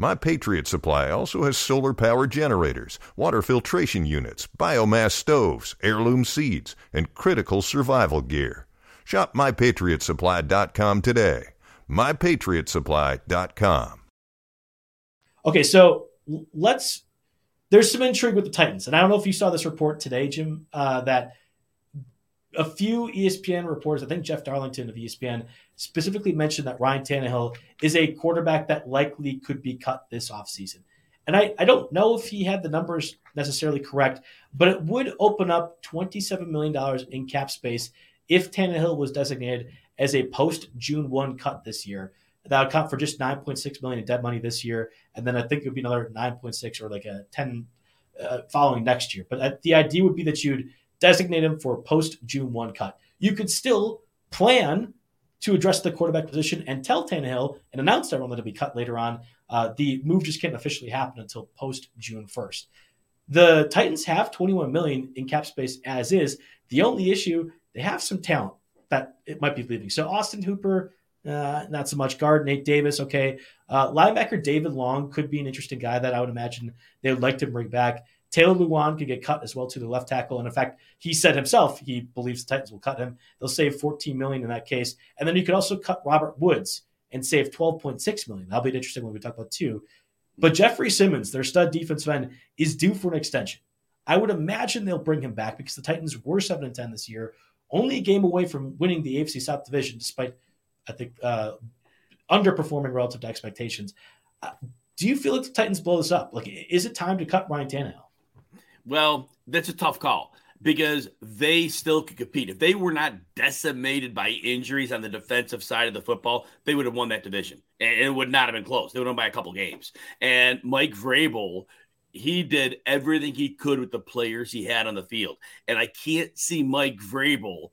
My Patriot Supply also has solar power generators, water filtration units, biomass stoves, heirloom seeds, and critical survival gear. Shop MyPatriotSupply.com today. MyPatriotSupply.com. Okay, so let's. There's some intrigue with the Titans, and I don't know if you saw this report today, Jim, uh, that a few ESPN reporters, I think Jeff Darlington of ESPN, specifically mentioned that Ryan Tannehill is a quarterback that likely could be cut this offseason. And I, I don't know if he had the numbers necessarily correct, but it would open up $27 million in cap space if Tannehill was designated as a post June 1 cut this year. That would count for just 9.6 million in dead money this year, and then I think it would be another 9.6 or like a 10 uh, following next year. But uh, the idea would be that you'd designate him for post June 1 cut. You could still plan to address the quarterback position and tell Tannehill and announce everyone that to be cut later on. Uh, the move just can't officially happen until post June 1st. The Titans have 21 million in cap space as is. The only issue, they have some talent that it might be leaving. So Austin Hooper, uh, not so much. Guard Nate Davis, okay. Uh, linebacker David Long could be an interesting guy that I would imagine they would like to bring back. Taylor Lewan could get cut as well to the left tackle. And in fact, he said himself he believes the Titans will cut him. They'll save 14 million in that case. And then you could also cut Robert Woods and save 12.6 million. That'll be interesting when we talk about two. But Jeffrey Simmons, their stud defensive end, is due for an extension. I would imagine they'll bring him back because the Titans were 7 and 10 this year, only a game away from winning the AFC South division, despite I think uh, underperforming relative to expectations. Uh, do you feel like the Titans blow this up? Like, is it time to cut Ryan Tannehill? Well, that's a tough call because they still could compete. If they were not decimated by injuries on the defensive side of the football, they would have won that division. And it would not have been close. They would have won by a couple games. And Mike Vrabel, he did everything he could with the players he had on the field. And I can't see Mike Vrabel.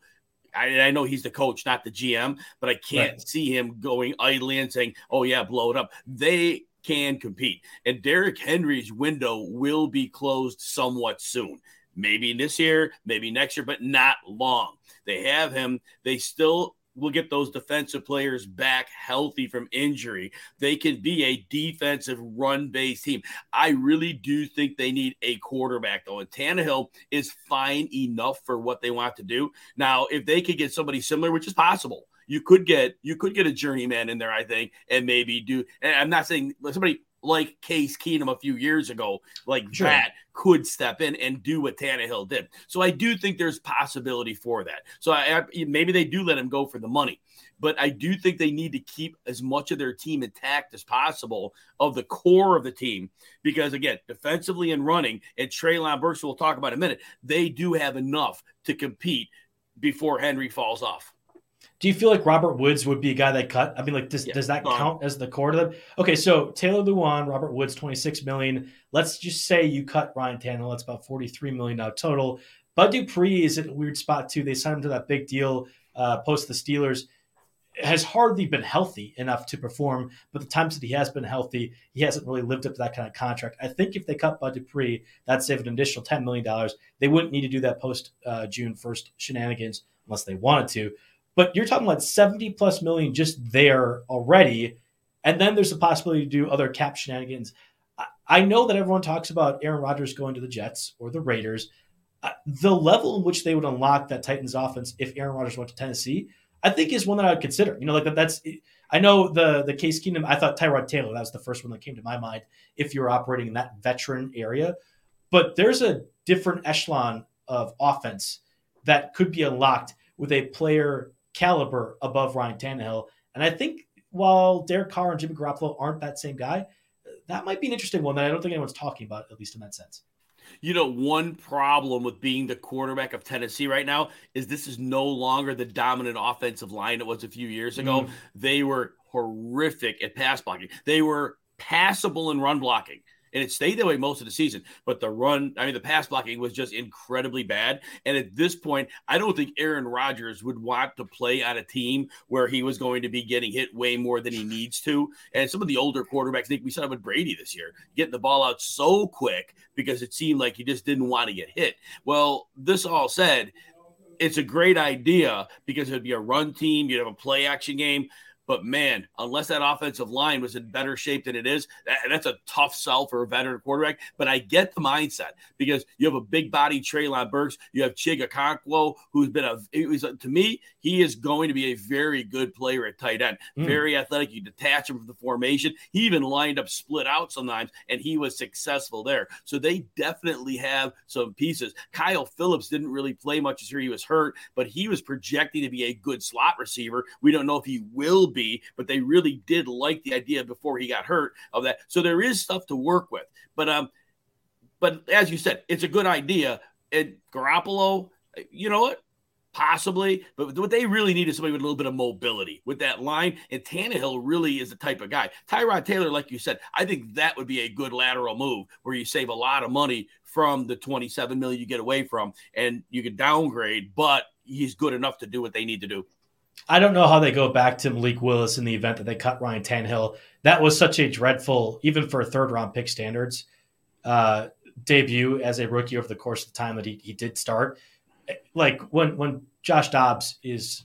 I, I know he's the coach, not the GM, but I can't right. see him going idly and saying, oh, yeah, blow it up. They can compete. And Derrick Henry's window will be closed somewhat soon maybe this year, maybe next year, but not long. They have him. They still will get those defensive players back healthy from injury. They can be a defensive run based team. I really do think they need a quarterback, though. And Tannehill is fine enough for what they want to do. Now, if they could get somebody similar, which is possible, you could get you could get a journeyman in there, I think, and maybe do. And I'm not saying somebody like Case Keenum a few years ago, like sure. that could step in and do what Tannehill did. So I do think there's possibility for that. So I, maybe they do let him go for the money, but I do think they need to keep as much of their team intact as possible of the core of the team because again, defensively and running, and Treylon Burks, we'll talk about in a minute, they do have enough to compete before Henry falls off. Do you feel like Robert Woods would be a guy that cut? I mean, like, does, yeah, does that count as the core to them? Okay, so Taylor Lewan, Robert Woods, 26 million. Let's just say you cut Ryan Tannehill. That's about 43 million now total. Bud Dupree is in a weird spot too. They signed him to that big deal uh, post the Steelers. Has hardly been healthy enough to perform, but the times that he has been healthy, he hasn't really lived up to that kind of contract. I think if they cut Bud Dupree, that'd save an additional $10 million. They wouldn't need to do that post uh, June 1st shenanigans unless they wanted to. But you're talking about 70 plus million just there already. And then there's the possibility to do other cap shenanigans. I know that everyone talks about Aaron Rodgers going to the Jets or the Raiders. Uh, the level in which they would unlock that Titans offense if Aaron Rodgers went to Tennessee, I think is one that I would consider. You know, like that, that's. I know the the Case Keenum. I thought Tyrod Taylor. That was the first one that came to my mind. If you're operating in that veteran area, but there's a different echelon of offense that could be unlocked with a player caliber above Ryan Tannehill. And I think while Derek Carr and Jimmy Garoppolo aren't that same guy, that might be an interesting one that I don't think anyone's talking about, at least in that sense. You know, one problem with being the quarterback of Tennessee right now is this is no longer the dominant offensive line it was a few years ago. Mm. They were horrific at pass blocking. They were passable in run blocking and it stayed that way most of the season. But the run, I mean, the pass blocking was just incredibly bad. And at this point, I don't think Aaron Rodgers would want to play on a team where he was going to be getting hit way more than he needs to. And some of the older quarterbacks, I think we saw it with Brady this year, getting the ball out so quick because it seemed like he just didn't want to get hit. Well, this all said, it's a great idea because it'd be a run team, you'd have a play action game. But man, unless that offensive line was in better shape than it is, that, that's a tough sell for a veteran quarterback. But I get the mindset because you have a big body Treylon Burks, you have Chig Okonkwo, who's been a, was to me, he is going to be a very good player at tight end, mm. very athletic. You detach him from the formation. He even lined up split out sometimes, and he was successful there. So they definitely have some pieces. Kyle Philips didn't really play much this year; he was hurt, but he was projecting to be a good slot receiver. We don't know if he will be, but they really did like the idea before he got hurt of that. So there is stuff to work with. But um, but as you said, it's a good idea. And Garoppolo, you know what? Possibly, but what they really need is somebody with a little bit of mobility with that line. And Tannehill really is the type of guy. Tyrod Taylor, like you said, I think that would be a good lateral move where you save a lot of money from the 27 million you get away from, and you can downgrade, but he's good enough to do what they need to do. I don't know how they go back to Malik Willis in the event that they cut Ryan Tannehill. That was such a dreadful, even for third round pick standards, uh, debut as a rookie over the course of the time that he, he did start. Like when when Josh Dobbs is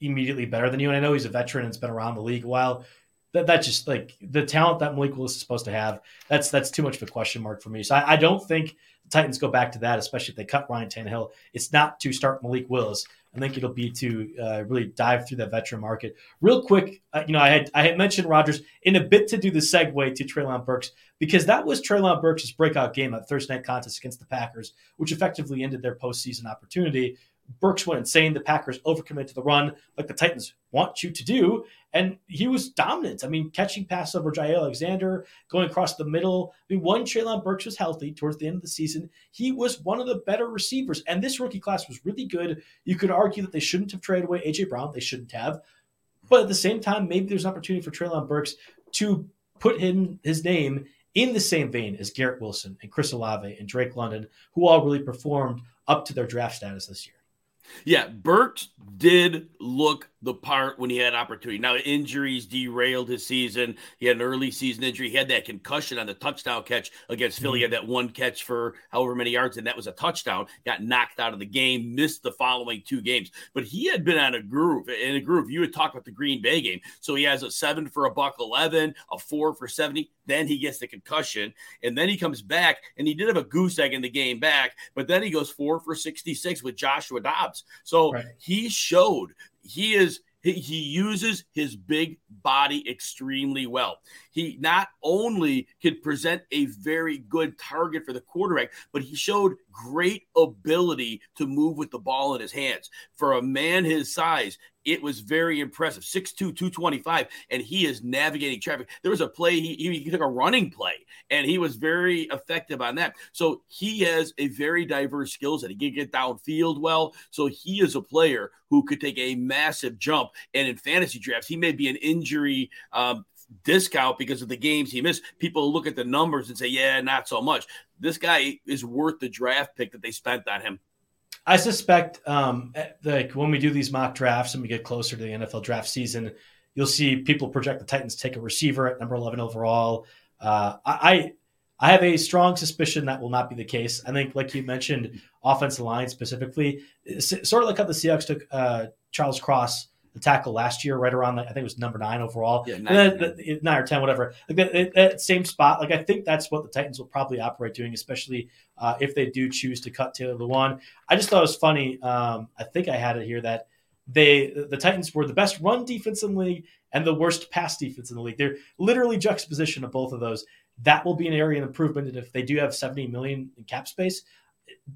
immediately better than you, and I know he's a veteran and's been around the league a while. That that just like the talent that Malik Willis is supposed to have. That's that's too much of a question mark for me. So I, I don't think the Titans go back to that, especially if they cut Ryan Tannehill. It's not to start Malik Willis. I think it'll be to uh, really dive through that veteran market real quick. Uh, you know, I had I had mentioned Rodgers in a bit to do the segue to Treylon Burks because that was Treylon Burks' breakout game at Thursday night contest against the Packers, which effectively ended their postseason opportunity. Burks went insane. The Packers overcommitted to the run, like the Titans want you to do. And he was dominant. I mean, catching passes over Jaire Alexander, going across the middle. I mean, one Treylon Burks was healthy towards the end of the season. He was one of the better receivers. And this rookie class was really good. You could argue that they shouldn't have traded away A.J. Brown. They shouldn't have. But at the same time, maybe there's an opportunity for Treylon Burks to put him, his name in the same vein as Garrett Wilson and Chris Olave and Drake London, who all really performed up to their draft status this year. Yeah, Burks did look the part when he had opportunity. Now injuries derailed his season. He had an early season injury. He had that concussion on the touchdown catch against Philly. He had that one catch for however many yards, and that was a touchdown. Got knocked out of the game. Missed the following two games. But he had been on a groove. In a groove, you would talk about the Green Bay game. So he has a seven for a buck eleven, a four for seventy. Then he gets the concussion, and then he comes back, and he did have a goose egg in the game back. But then he goes four for sixty-six with Joshua Dobbs. So right. he showed he is he, he uses his big body extremely well. He not only could present a very good target for the quarterback, but he showed great ability to move with the ball in his hands. For a man his size, it was very impressive. 6'2, 225, and he is navigating traffic. There was a play, he, he took a running play, and he was very effective on that. So he has a very diverse skill set. He can get downfield well. So he is a player who could take a massive jump. And in fantasy drafts, he may be an injury um, discount because of the games he missed. People look at the numbers and say, yeah, not so much. This guy is worth the draft pick that they spent on him. I suspect, um, like when we do these mock drafts and we get closer to the NFL draft season, you'll see people project the Titans take a receiver at number eleven overall. Uh, I I have a strong suspicion that will not be the case. I think, like you mentioned, offensive line specifically, sort of like how the Seahawks took uh, Charles Cross the tackle last year, right around, I think it was number nine overall. Yeah, nine, then, nine or 10, whatever. Like that, that, same spot. Like, I think that's what the Titans will probably operate doing, especially uh, if they do choose to cut Taylor Lewan. I just thought it was funny. Um, I think I had it here that they the Titans were the best run defense in the league and the worst pass defense in the league. They're literally juxtaposition of both of those. That will be an area of improvement. And if they do have 70 million in cap space,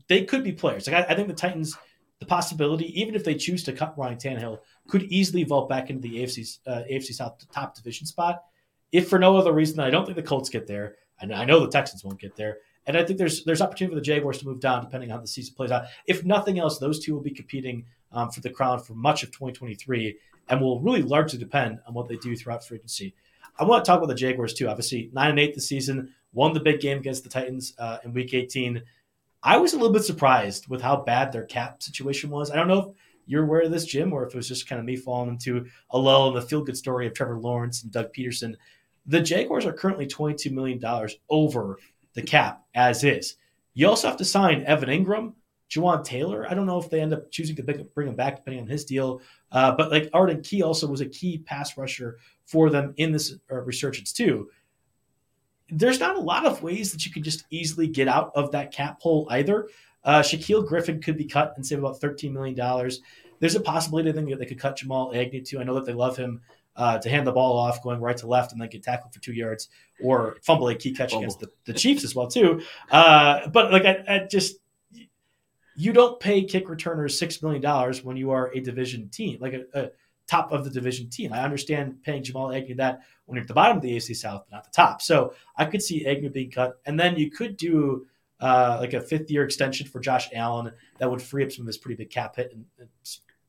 they could be players. Like I, I think the Titans – the possibility, even if they choose to cut Ryan Tannehill, could easily vault back into the AFC uh, AFC South top division spot. If for no other reason, I don't think the Colts get there, and I know the Texans won't get there. And I think there's there's opportunity for the Jaguars to move down depending on how the season plays out. If nothing else, those two will be competing um, for the crown for much of 2023, and will really largely depend on what they do throughout free agency. I want to talk about the Jaguars too. Obviously, nine and eight this season, won the big game against the Titans uh, in Week 18. I was a little bit surprised with how bad their cap situation was. I don't know if you're aware of this, Jim, or if it was just kind of me falling into a lull in the feel good story of Trevor Lawrence and Doug Pederson. The Jaguars are currently $22 million over the cap as is. You also have to sign Evan Engram, Jawaan Taylor. I don't know if they end up choosing to bring him back depending on his deal. Uh, but like Arden Key also was a key pass rusher for them in this uh, resurgence too there's not a lot of ways that you can just easily get out of that cap hole either. Uh, Shaquill Griffin could be cut and save about $13 million. There's a possibility that they could cut Jamal Agnew too. I know that they love him uh, to hand the ball off going right to left and then get tackled for two yards or fumble a key catch fumble. against the, the, Chiefs as well too. Uh, but like I, I, just you don't pay kick returners six million dollars when you are a division team, like a, a top of the division team. I understand paying Jamal Agnew that when you're at the bottom of the AFC South, but not the top. So I could see Agnew being cut, and then you could do uh, like a fifth year extension for Josh Allen that would free up some of this pretty big cap hit and, and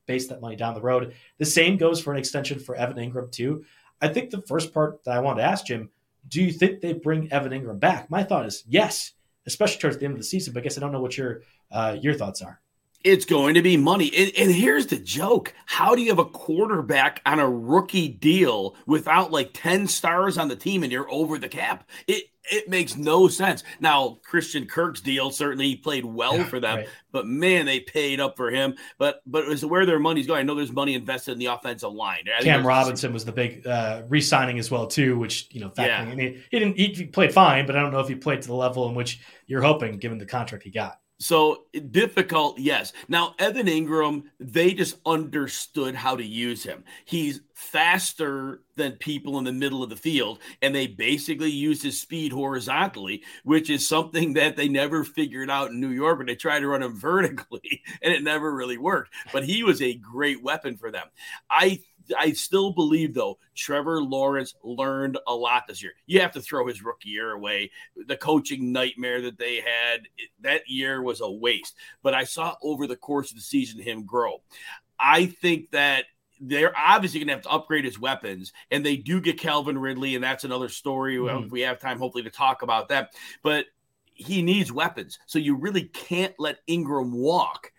base that money down the road. The same goes for an extension for Evan Engram too. I think the first part that I wanted to ask Jim: Do you think they bring Evan Engram back? My thought is yes, especially towards the end of the season. But I guess I don't know what your uh, your thoughts are. It's going to be money. And, and, here's the joke How do you have a quarterback on a rookie deal without like 10 stars on the team and you're over the cap? It it makes no sense. Now, Christian Kirk's deal certainly he played well yeah, for them, right. but man, they paid up for him. But but as where their money's going, I know there's money invested in the offensive line. I Cam Robinson was the big uh, re-signing as well too, which you know, yeah. I mean, he didn't he played fine, but I don't know if he played to the level in which you're hoping given the contract he got. So difficult, yes. Now, Evan Engram, they just understood how to use him. He's faster than people in the middle of the field, and they basically used his speed horizontally, which is something that they never figured out in New York when they tried to run him vertically, and it never really worked. But he was a great weapon for them. I I still believe though Trevor Lawrence learned a lot this year. You have to throw his rookie year away. The coaching nightmare that they had that year was a waste. But I saw over the course of the season him grow. I think that they're obviously going to have to upgrade his weapons, and they do get Calvin Ridley, and that's another story. Mm-hmm. If we have time, hopefully, to talk about that. But he needs weapons, so you really can't let Engram walk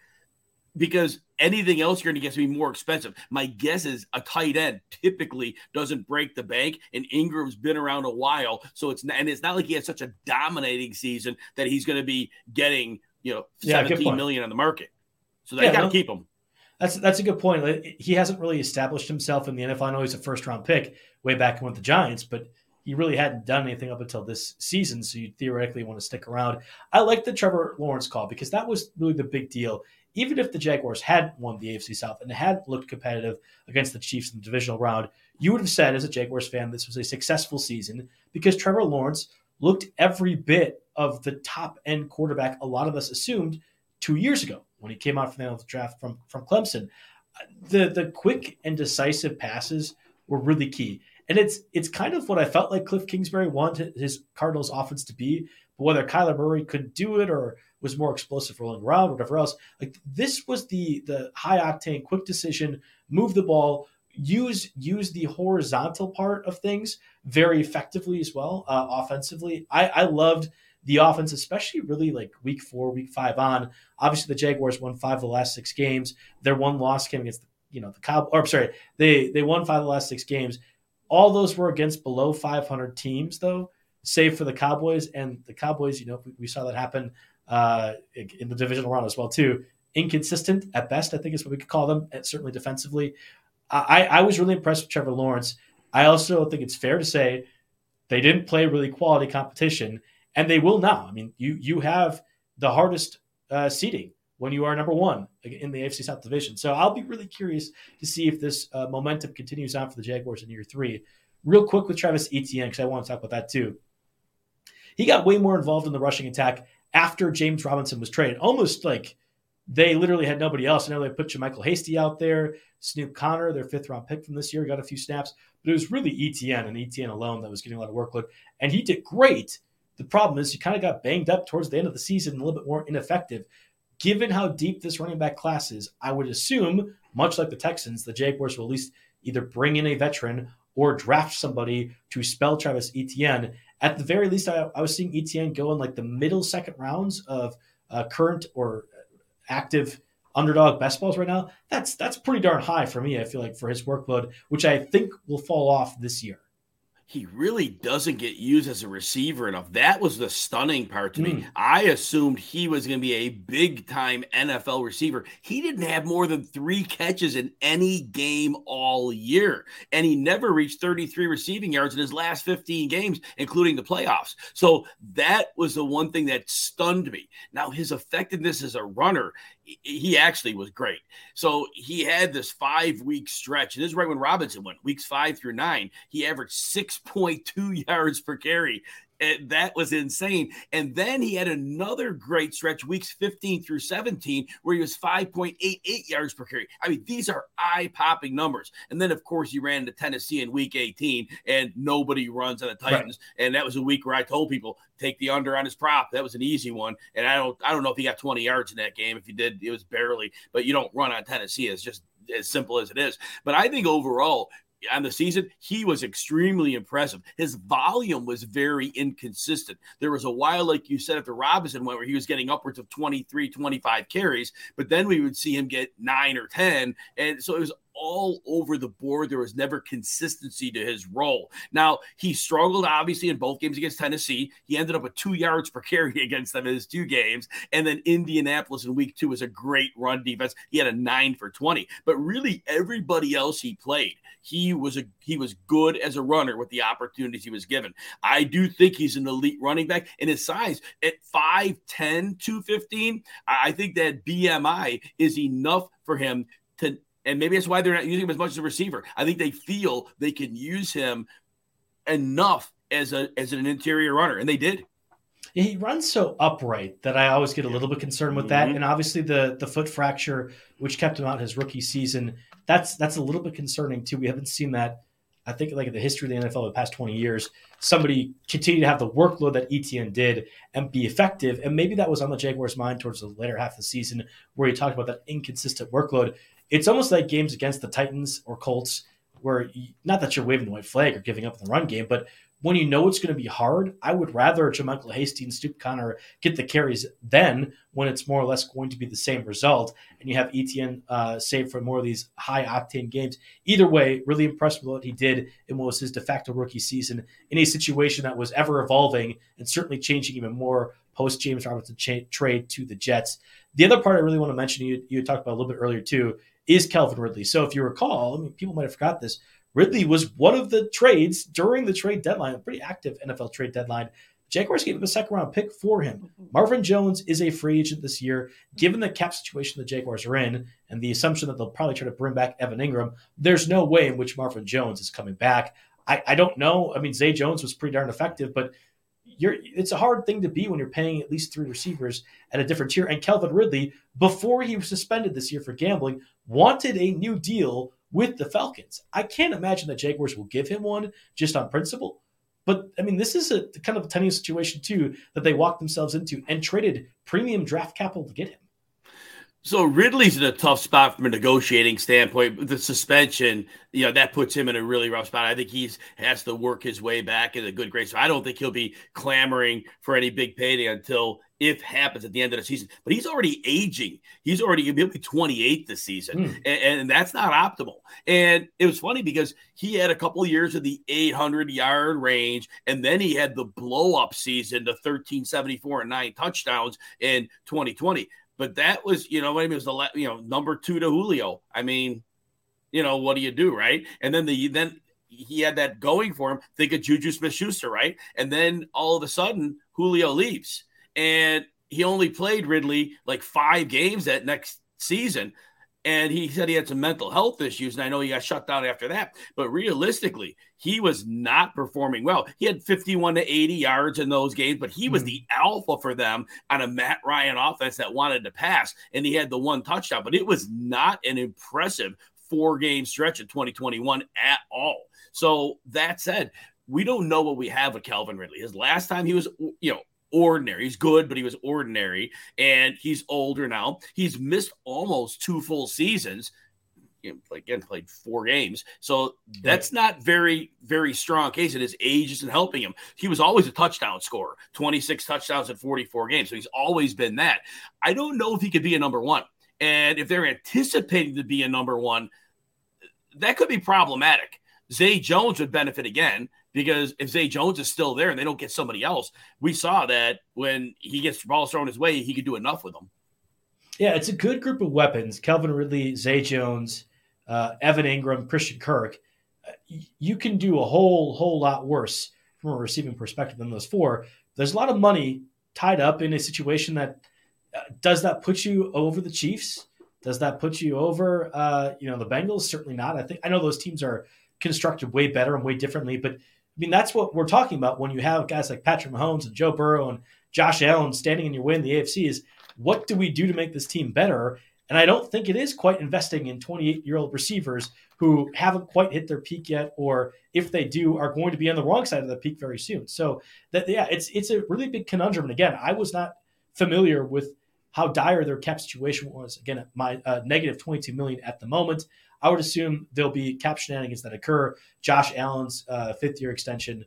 because anything else you're going to get to be more expensive. My guess is a tight end typically doesn't break the bank, and Engram's been around a while, so it's not, and it's not like he had such a dominating season that he's going to be getting you know yeah, 17 million on the market. So they yeah, got to keep him. That's that's a good point. He hasn't really established himself in the NFL. I know he's a first round pick way back with the Giants, but he really hadn't done anything up until this season. So you theoretically want to stick around. I like the Trevor Lawrence call because that was really the big deal even if the Jaguars had won the AFC South and had looked competitive against the Chiefs in the divisional round, you would have said as a Jaguars fan this was a successful season because Trevor Lawrence looked every bit of the top end quarterback a lot of us assumed two years ago when he came out from the draft from, from Clemson. The the quick and decisive passes were really key. And it's it's kind of what I felt like Cliff Kingsbury wanted his Cardinals offense to be, but whether Kyler Murray could do it or was more explosive rolling around, whatever else. Like this was the the high octane, quick decision, move the ball, use use the horizontal part of things very effectively as well, uh, offensively. I, I loved the offense, especially really like week four, week five on. Obviously, the Jaguars won five of the last six games. Their one loss came against the, you know the Cow. Or I'm sorry, they they won five of the last six games. All those were against below 500 teams, though, save for the Cowboys. And the Cowboys, you know, we, we saw that happen uh, in the divisional round as well too. Inconsistent at best, I think is what we could call them. certainly defensively, I, I was really impressed with Trevor Lawrence. I also think it's fair to say they didn't play really quality competition, and they will now. I mean, you you have the hardest uh, seeding when you are number one in the AFC South division. So I'll be really curious to see if this uh, momentum continues on for the Jaguars in year three. Real quick with Travis Etienne, because I want to talk about that too. He got way more involved in the rushing attack after James Robinson was traded. Almost like they literally had nobody else. I know they put JaMycal Hasty out there, Snoop Conner, their fifth round pick from this year, got a few snaps, but it was really Etienne and Etienne alone that was getting a lot of workload. And he did great. The problem is he kind of got banged up towards the end of the season, and a little bit more ineffective. Given how deep this running back class is, I would assume, much like the Texans, the Jaguars will at least either bring in a veteran or draft somebody to spell Travis Etienne at the very least, I, I was seeing Etienne go in like the middle second rounds of uh, current or active underdog best balls right now. That's that's pretty darn high for me. I feel like for his workload, which I think will fall off this year he really doesn't get used as a receiver enough. That was the stunning part to mm. me. I assumed he was going to be a big time NFL receiver. He didn't have more than three catches in any game all year, and he never reached 33 receiving yards in his last 15 games, including the playoffs. So that was the one thing that stunned me. Now, his effectiveness as a runner he actually was great. So he had this five week stretch, and this is right when Robinson went weeks five through nine. He averaged 6.2 yards per carry. And that was insane. And then he had another great stretch, weeks 15 through 17, where he was 5.88 yards per carry. I mean, these are eye popping numbers. And then, of course, he ran to Tennessee in week 18, and nobody runs on the Titans. Right. And that was a week where I told people, take the under on his prop. That was an easy one. And I don't I don't know if he got 20 yards in that game. If he did, it was barely, but you don't run on Tennessee. It's just as simple as it is. But I think overall, on the season, he was extremely impressive. His volume was very inconsistent. There was a while, like you said, after Robinson went, where he was getting upwards of 23, 25 carries, but then we would see him get nine or 10. And so it was all over the board. There was never consistency to his role. Now, he struggled obviously in both games against Tennessee. He ended up with two yards per carry against them in his two games. And then Indianapolis in week two was a great run defense. He had a nine for 20. But really, everybody else he played, he was a he was good as a runner with the opportunities he was given. I do think he's an elite running back, and his size at 5'10, 215, I think that BMI is enough for him to and maybe that's why they're not using him as much as a receiver. I think they feel they can use him enough as a as an interior runner, and they did. He runs so upright that I always get a little bit concerned with that. Mhm. And obviously the the foot fracture, which kept him out his rookie season, that's that's a little bit concerning too. We haven't seen that. I think like in the history of the NFL the past 20 years, somebody continue to have the workload that Etienne did and be effective. And maybe that was on the Jaguars' mind towards the later half of the season where he talked about that inconsistent workload. It's almost like games against the Titans or Colts where you, not that you're waving the white flag or giving up in the run game, but when you know it's going to be hard, I would rather JaMycal Hastings, Snoop Conner get the carries then when it's more or less going to be the same result, and you have Etienne uh, save for more of these high octane games. Either way, really impressed with what he did in what was his de facto rookie season in a situation that was ever evolving and certainly changing even more post James Robinson cha- trade to the Jets. The other part I really want to mention, you, you talked about a little bit earlier too, is Calvin Ridley. So if you recall, I mean, people might have forgot this. Ridley was one of the trades during the trade deadline, a pretty active NFL trade deadline. Jaguars gave up a second round pick for him. Mm-hmm. Marvin Jones is a free agent this year. Given the cap situation the Jaguars are in and the assumption that they'll probably try to bring back Evan Engram, there's no way in which Marvin Jones is coming back. I, I don't know. I mean, Zay Jones was pretty darn effective, but you're it's a hard thing to be when you're paying at least three receivers at a different tier. And Calvin Ridley, before he was suspended this year for gambling, wanted a new deal with the Falcons. I can't imagine the Jaguars will give him one just on principle. But I mean, this is a kind of a tenuous situation too that they walked themselves into and traded premium draft capital to get him. So Ridley's in a tough spot from a negotiating standpoint. The suspension, you know, that puts him in a really rough spot. I think he's has to work his way back in a good grace. So I don't think he'll be clamoring for any big payday until if happens at the end of the season. But he's already aging. He's already he'll be 28 this season, Hmm. and, and that's not optimal. And it was funny because he had a couple of years of the 800 yard range, and then he had the blow up season, the 1374 and nine touchdowns in 2020 but that was, you know, what I mean, it was the you know number two to Julio. I mean, you know, what do you do, right? And then the then he had that going for him. Think of Juju Smith Schuster, right? And then all of a sudden, Julio leaves, and he only played Ridley like five games that next season. And he said he had some mental health issues. And I know he got shut down after that. But realistically, he was not performing well. He had 51 to 80 yards in those games, but he was Hmm. the alpha for them on a Matt Ryan offense that wanted to pass. And he had the one touchdown, but it was not an impressive four game stretch in 2021 at all. So that said, we don't know what we have with Calvin Ridley. His last time he was, you know, ordinary. He's good, but he was ordinary, and he's older now. He's missed almost two full seasons. Again, played four games, so that's not very, very strong case. And his age isn't helping him. He was always a touchdown scorer, twenty six touchdowns in forty four games, so he's always been that. I don't know if he could be a number one, and if they're anticipating to be a number one, that could be problematic. Zay Jones would benefit again because if Zay Jones is still there and they don't get somebody else, we saw that when he gets balls thrown his way, he could do enough with them. Yeah, it's a good group of weapons. Calvin Ridley, Zay Jones, uh, Evan Engram, Christian Kirk. Uh, you can do a whole whole lot worse from a receiving perspective than those four. There's a lot of money tied up in a situation that uh, does that put you over the Chiefs? Does that put you over uh, you know the Bengals? Certainly not. I think I know those teams are constructed way better and way differently, but mean that's what we're talking about when you have guys like Patrick Mahomes and Joe Burrow and Josh Allen standing in your way in the AFC. Is what do we do to make this team better? And I don't think it is quite investing in 28 year old receivers who haven't quite hit their peak yet, or if they do, are going to be on the wrong side of the peak very soon. So that yeah, it's it's a really big conundrum. And again, I was not familiar with how dire their cap situation was. Again, my uh, negative 22 million at the moment. I would assume there'll be cap shenanigans that occur. Josh Allen's uh, fifth year extension.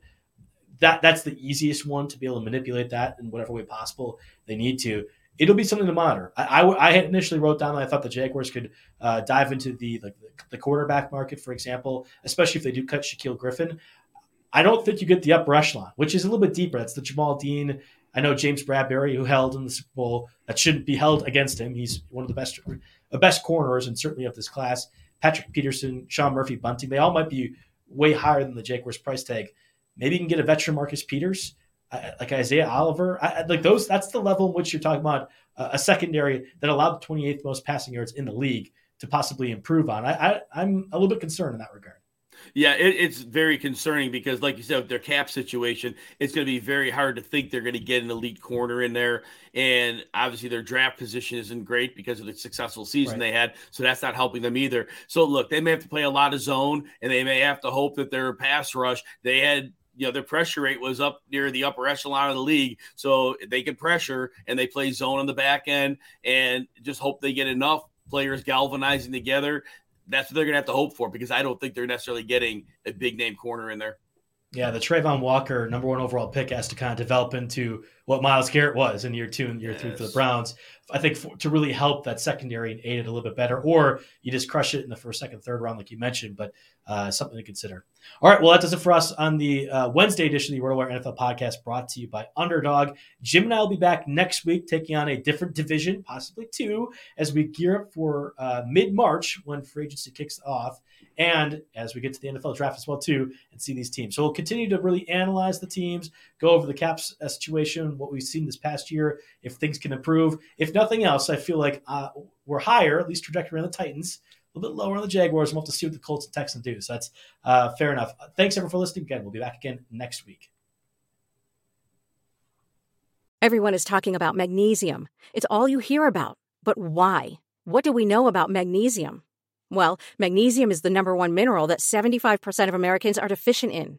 That that's the easiest one to be able to manipulate that in whatever way possible they need to it'll be something to monitor. I, I, I initially wrote down that I thought the Jaguars could uh, dive into the like the quarterback market, for example, especially if they do cut Shaquill Griffin. I don't think you get the upper echelon, which is a little bit deeper. That's the Jamel Dean. I know James Bradberry, who held in the Super Bowl, that shouldn't be held against him. He's one of the best, the best corners, and certainly of this class. Patrick Peterson, Sean Murphy, Bunting, they all might be way higher than the Jaguars price tag. Maybe you can get a veteran Marcus Peters, uh, like Isaiah Oliver, I, like those. That's the level in which you're talking about a secondary that allowed the 28th most passing yards in the league to possibly improve on. I, I I'm a little bit concerned in that regard. Yeah, it, it's very concerning because, like you said, with their cap situation, it's going to be very hard to think they're going to get an elite corner in there. And obviously, their draft position isn't great because of the successful season right. they had. So that's not helping them either. So, look, they may have to play a lot of zone and they may have to hope that their pass rush, they had you know their pressure rate was up near the upper echelon of the league so they can pressure and they play zone on the back end and just hope they get enough players galvanizing together that's what they're going to have to hope for because I don't think they're necessarily getting a big name corner in there. Yeah, the Travon Walker number one overall pick has to kind of develop into what Myles Garrett was in year two and year yes. three for the Browns. I think for, to really help that secondary and aid it a little bit better, or you just crush it in the first, second, third round, like you mentioned, but uh, something to consider. All right, well, that does it for us on the uh, Wednesday edition of the RotoWire NFL podcast brought to you by Underdog. Jim and I will be back next week taking on a different division, possibly two, as we gear up for uh, mid March when free agency kicks off and as we get to the NFL draft as well too, and see these teams. So we'll continue to really analyze the teams, go over the caps uh, what we've seen this past year, if things can improve. If nothing else, I feel like uh, we're higher, at least trajectory on the Titans, a little bit lower on the Jaguars. We'll have to see what the Colts and Texans do. So that's uh, fair enough. Thanks everyone for listening. Again, we'll be back again next week. Everyone is talking about magnesium. It's all you hear about. But why? What do we know about magnesium? Well, magnesium is the number one mineral that 75% of Americans are deficient in.